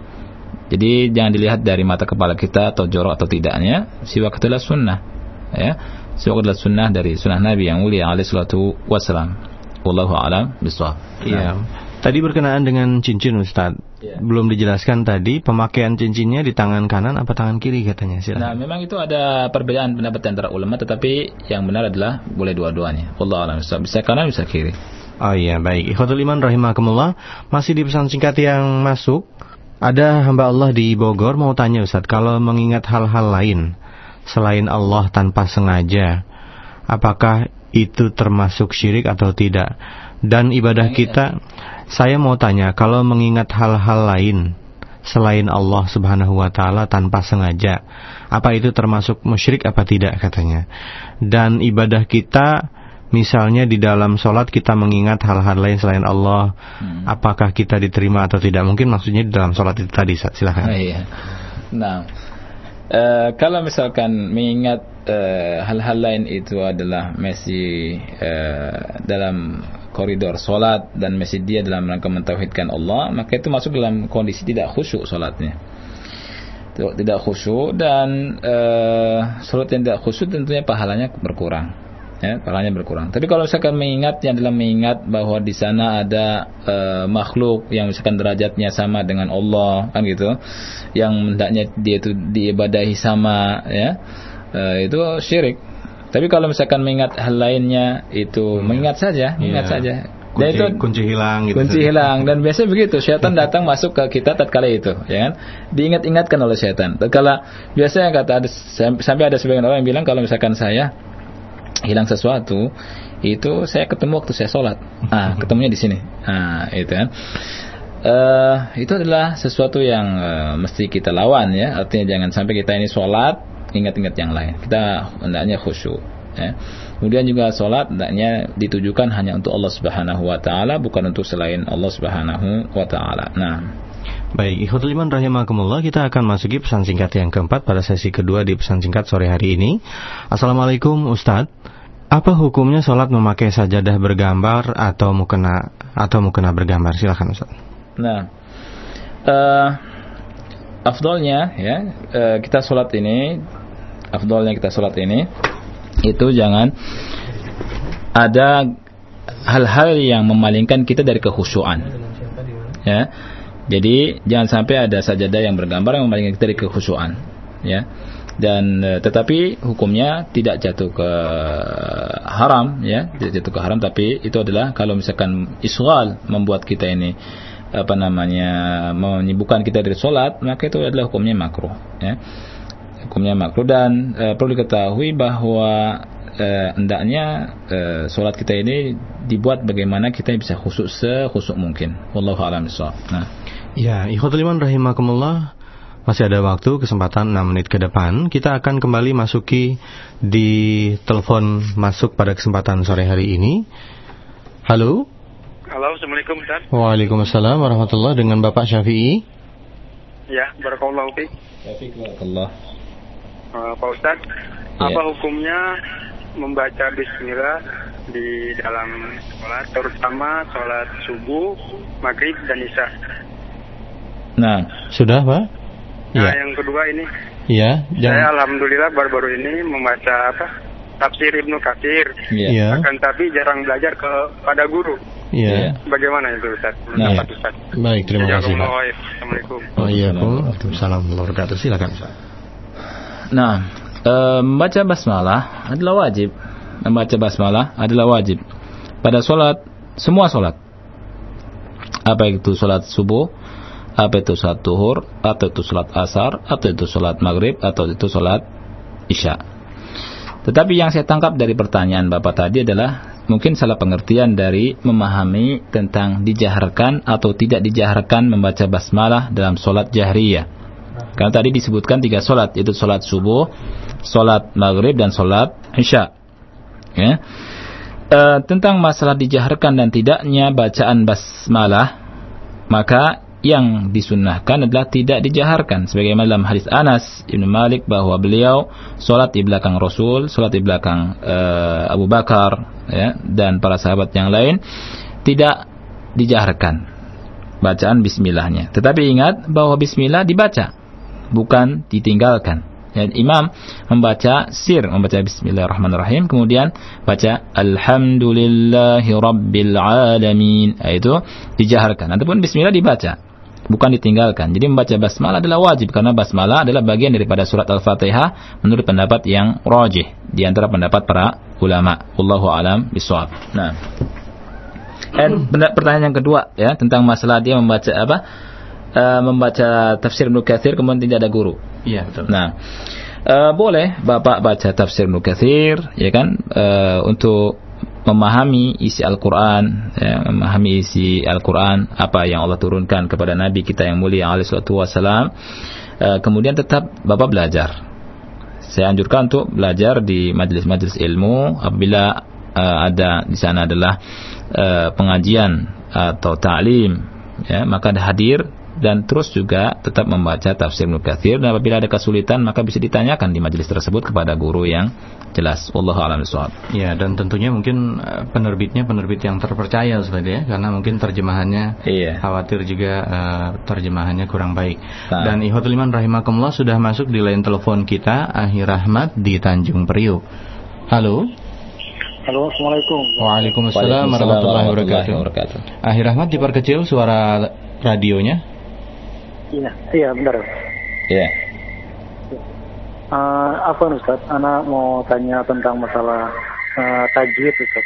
Jadi jangan dilihat dari mata kepala kita atau jorok atau tidaknya. Siwak adalah sunnah. Ya, Siwak adalah sunnah dari sunnah Nabi yang mulia alaihi salatu wassalam. Wallahu a'lam bishawab. Iya. Tadi berkenaan dengan cincin Ustaz. Ya. Belum dijelaskan tadi pemakaian cincinnya di tangan kanan apa tangan kiri katanya. Silakan. Nah, memang itu ada perbedaan pendapat antara ulama tetapi yang benar adalah boleh dua-duanya. Wallahu a'lam bishawab. Bisa kanan bisa kiri. Oh iya, baik. Ikhwatul iman rahimakumullah. Masih di pesan singkat yang masuk. Ada hamba Allah di Bogor mau tanya Ustaz, kalau mengingat hal-hal lain selain Allah tanpa sengaja, apakah itu termasuk syirik atau tidak? Dan ibadah kita, saya mau tanya, kalau mengingat hal-hal lain selain Allah Subhanahu wa taala tanpa sengaja, apa itu termasuk musyrik apa tidak katanya? Dan ibadah kita misalnya di dalam sholat kita mengingat hal-hal lain selain Allah, hmm. apakah kita diterima atau tidak? Mungkin maksudnya di dalam sholat itu tadi, silahkan. Oh, iya. Nah, Uh, kalau misalkan mengingat eh, hal-hal uh, lain itu adalah masih uh, dalam koridor solat dan masih dia dalam rangka mentauhidkan Allah, maka itu masuk dalam kondisi tidak khusyuk solatnya. Tidak khusyuk dan uh, solat yang tidak khusyuk tentunya pahalanya berkurang ya pahalanya berkurang. Tapi kalau misalkan mengingat yang dalam mengingat bahwa di sana ada e, makhluk yang misalkan derajatnya sama dengan Allah kan gitu, yang hendaknya dia itu diibadahi sama ya, e, itu syirik. Tapi kalau misalkan mengingat hal lainnya itu hmm. mengingat saja, mengingat yeah. saja. kunci, dan itu kunci hilang gitu. Kunci hilang dan biasanya begitu, setan datang masuk ke kita tatkala itu, ya kan? Diingat-ingatkan oleh setan. Tatkala biasanya kata ada sampai ada sebagian orang yang bilang kalau misalkan saya hilang sesuatu, itu saya ketemu waktu saya sholat. Ah, ketemunya di sini. Ah, itu kan. Uh, itu adalah sesuatu yang uh, mesti kita lawan ya. Artinya jangan sampai kita ini sholat ingat-ingat yang lain. Kita hendaknya khusyuk. Ya. Kemudian juga sholat hendaknya ditujukan hanya untuk Allah Subhanahu Wa Taala, bukan untuk selain Allah Subhanahu Wa Taala. Nah. Baik, ikhwatul iman rahimakumullah, kita akan masuki pesan singkat yang keempat pada sesi kedua di pesan singkat sore hari ini. Assalamualaikum Ustadz. Apa hukumnya sholat memakai sajadah bergambar atau mukena atau mukena bergambar? Silahkan Ustaz. Nah, uh, afdolnya ya uh, kita sholat ini, afdolnya kita sholat ini itu jangan ada hal-hal yang memalingkan kita dari kekhusyuan. Ya. Jadi jangan sampai ada sajadah yang bergambar yang memalingkan kita dari kekhusyuan. Ya. Dan e, tetapi hukumnya tidak jatuh ke haram ya. Tidak jatuh ke haram tapi itu adalah kalau misalkan isghal membuat kita ini apa namanya menyibukkan kita dari sholat maka itu adalah hukumnya makruh ya. Hukumnya makruh dan e, perlu diketahui bahwa hendaknya sholat kita ini dibuat bagaimana kita bisa khusyuk sekhusyuk mungkin. Wallahu a'lam nah ya ikhwatul iman rahimakumullah masih ada waktu, kesempatan 6 menit ke depan. Kita akan kembali masuki di telepon masuk pada kesempatan sore hari ini. Halo? Halo, Assalamualaikum Ustaz. Waalaikumsalam warahmatullahi dengan Bapak Syafi'i. Ya, barakallahu. Syafi'i barakallah. Uh, Pak Ustaz, ya. apa hukumnya membaca bismillah di dalam sholat, terutama sholat subuh, maghrib, dan isya? Nah, sudah Pak? Nah, ya. yang kedua ini. Iya. Jangan... Saya alhamdulillah baru-baru ini membaca apa? Tafsir Ibnu Katsir. Iya. Ya. Akan tapi jarang belajar kepada guru. Iya. Bagaimana itu Ustaz? Nah, ya. Ustaz. Baik, terima kasih Pak. Assalamualaikum. Oh iya, Waalaikumsalam warahmatullahi Silakan Ustaz. Nah, e, membaca basmalah adalah wajib. Membaca basmalah adalah wajib. Pada sholat, semua sholat. Apa itu sholat subuh, apa itu salat duhur, atau itu salat asar, atau itu salat maghrib, atau itu salat isya. Tetapi yang saya tangkap dari pertanyaan Bapak tadi adalah mungkin salah pengertian dari memahami tentang dijaharkan atau tidak dijaharkan membaca basmalah dalam solat jahriyah. Karena tadi disebutkan tiga solat, yaitu solat subuh, solat maghrib, dan solat isya. Ya. E, tentang masalah dijaharkan dan tidaknya bacaan basmalah, maka yang disunnahkan adalah tidak dijaharkan sebagaimana dalam hadis Anas Ibn Malik bahwa beliau salat di belakang Rasul, salat di belakang uh, Abu Bakar ya, dan para sahabat yang lain tidak dijaharkan bacaan bismillahnya. Tetapi ingat bahwa bismillah dibaca bukan ditinggalkan. Ya, imam membaca sir, membaca bismillahirrahmanirrahim, kemudian baca alhamdulillahi rabbil alamin. Itu dijaharkan. Ataupun bismillah dibaca bukan ditinggalkan. Jadi membaca basmalah adalah wajib karena basmalah adalah bagian daripada surat Al-Fatihah menurut pendapat yang rajih di antara pendapat para ulama. Wallahu alam bisawab. Nah. Dan pertanyaan yang kedua ya tentang masalah dia membaca apa? Uh, membaca tafsir Ibnu Katsir kemudian tidak ada guru. Iya, betul. Nah, uh, boleh Bapak baca tafsir Ibnu Katsir ya kan uh, untuk memahami isi Al-Quran, ya, memahami isi Al-Quran, apa yang Allah turunkan kepada Nabi kita yang mulia alaihissalatu wassalam, uh, kemudian tetap Bapak belajar. Saya anjurkan untuk belajar di majelis-majelis ilmu apabila uh, ada di sana adalah uh, pengajian atau ta'lim, ya, maka hadir dan terus juga tetap membaca tafsir Ibnu Katsir dan apabila ada kesulitan maka bisa ditanyakan di majelis tersebut kepada guru yang jelas wallahu a'lam bishawab. Ya, dan tentunya mungkin eh, penerbitnya penerbit yang terpercaya sebenarnya ya karena mungkin terjemahannya iya. khawatir juga uh, terjemahannya kurang baik. Nah. Dan Ikhwatul Iman rahimakumullah sudah masuk di line telepon kita Akhir Rahmat di Tanjung Priuk. Halo. Halo, Assalamualaikum. Waalaikumsalam warahmatullahi wabarakatuh. Akhir Rahmat diperkecil suara radionya. Iya, iya benar. Iya. Uh, apa Ustaz? Anak mau tanya tentang masalah uh, tajwid Ustaz.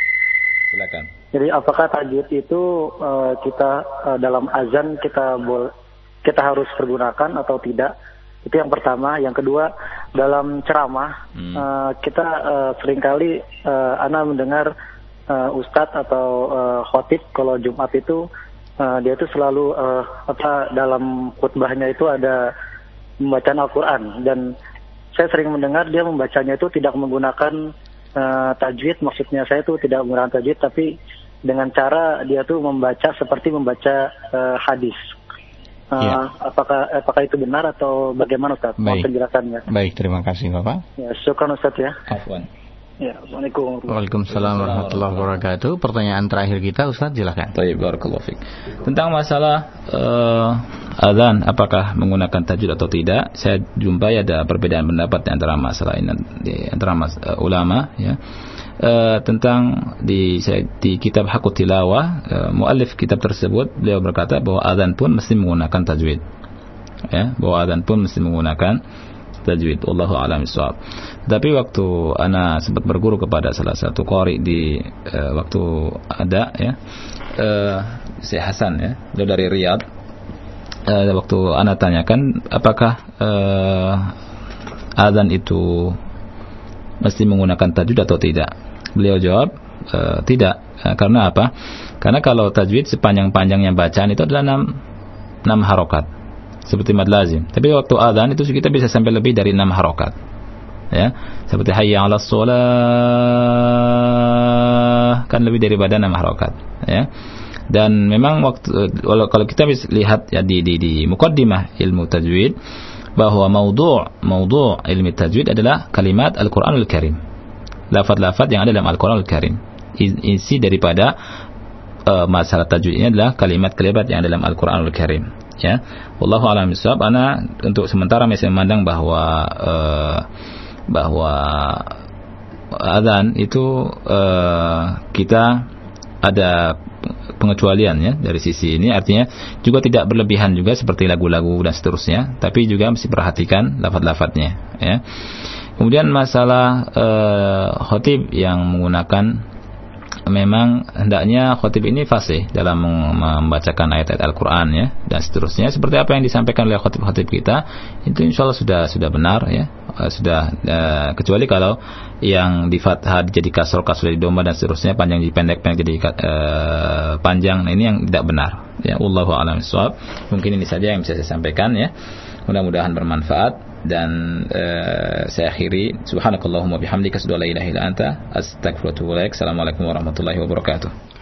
silakan. Jadi apakah tajwid itu uh, kita uh, dalam azan kita boleh kita harus pergunakan atau tidak? Itu yang pertama. Yang kedua, dalam ceramah hmm. uh, kita uh, sering kali uh, ana mendengar uh, ustadz atau uh, khotib kalau Jumat itu uh, dia itu selalu uh, apa dalam khutbahnya itu ada membaca Al-Qur'an dan saya sering mendengar dia membacanya itu tidak menggunakan uh, tajwid maksudnya saya itu tidak menggunakan tajwid tapi dengan cara dia tuh membaca seperti membaca uh, hadis Uh, ya. Apakah apakah itu benar atau bagaimana Ustaz? Baik. penjelasannya. Baik, terima kasih Bapak. Ya, syukur Ustaz ya. Afwan. Ya, Assalamualaikum. Waalaikumsalam warahmatullahi wabarakatuh. Pertanyaan terakhir kita Ustaz silakan. Baik, barakallahu. Tentang masalah uh, azan apakah menggunakan tajwid atau tidak, saya jumpai ada perbedaan pendapat di antara masalah ini di antara mas, uh, ulama ya. Uh, tentang di di kitab Hakut Tilawah uh, muallif kitab tersebut beliau berkata bahwa azan pun mesti menggunakan tajwid ya bahwa azan pun mesti menggunakan tajwid wallahu alam bisawab tapi waktu ana sempat berguru kepada salah satu qari di uh, waktu ada ya uh, Syekh Hasan ya beliau dari Riyadh uh, waktu ana tanyakan apakah uh, azan itu mesti menggunakan tajwid atau tidak? Beliau jawab e, tidak. Karena apa? Karena kalau tajwid sepanjang-panjangnya bacaan itu adalah enam enam harokat seperti mad lazim. Tapi waktu adzan itu kita bisa sampai lebih dari enam harokat. Ya, seperti hayya 'ala shalah kan lebih daripada enam harokat. Ya. Dan memang waktu kalau kita bisa lihat ya di di di mukaddimah ilmu tajwid bahwa maudhu' maudhu' ilmi tajwid adalah kalimat Al-Qur'anul Karim. Lafaz-lafaz yang ada dalam Al-Qur'anul Karim. Isi daripada uh, masalah tajwid ini adalah kalimat-kalimat yang dalam Al-Qur'anul Karim. Ya. Wallahu a'lam bishawab. Ana untuk sementara masih memandang bahwa uh, bahwa azan itu uh, kita ada pengecualian ya dari sisi ini artinya juga tidak berlebihan juga seperti lagu-lagu dan seterusnya tapi juga mesti perhatikan lafaz-lafaznya ya kemudian masalah uh, khotib yang menggunakan memang hendaknya khotib ini fasih dalam membacakan ayat-ayat Al-Quran ya. Dan seterusnya seperti apa yang disampaikan oleh khotib-khotib kita itu insya Allah sudah sudah benar ya. Eh, sudah uh, kecuali kalau yang di fathah jadi kasro kasro di domba dan seterusnya panjang jadi pendek pendek jadi uh, panjang nah ini yang tidak benar ya. Allah alam mungkin ini saja yang bisa saya sampaikan ya. Mudah-mudahan bermanfaat dan uh, saya akhiri. Subhanakallahumma bihamdika asyhadu an la ilaha illa anta astaghfiruka wa atubu assalamualaikum warahmatullahi wabarakatuh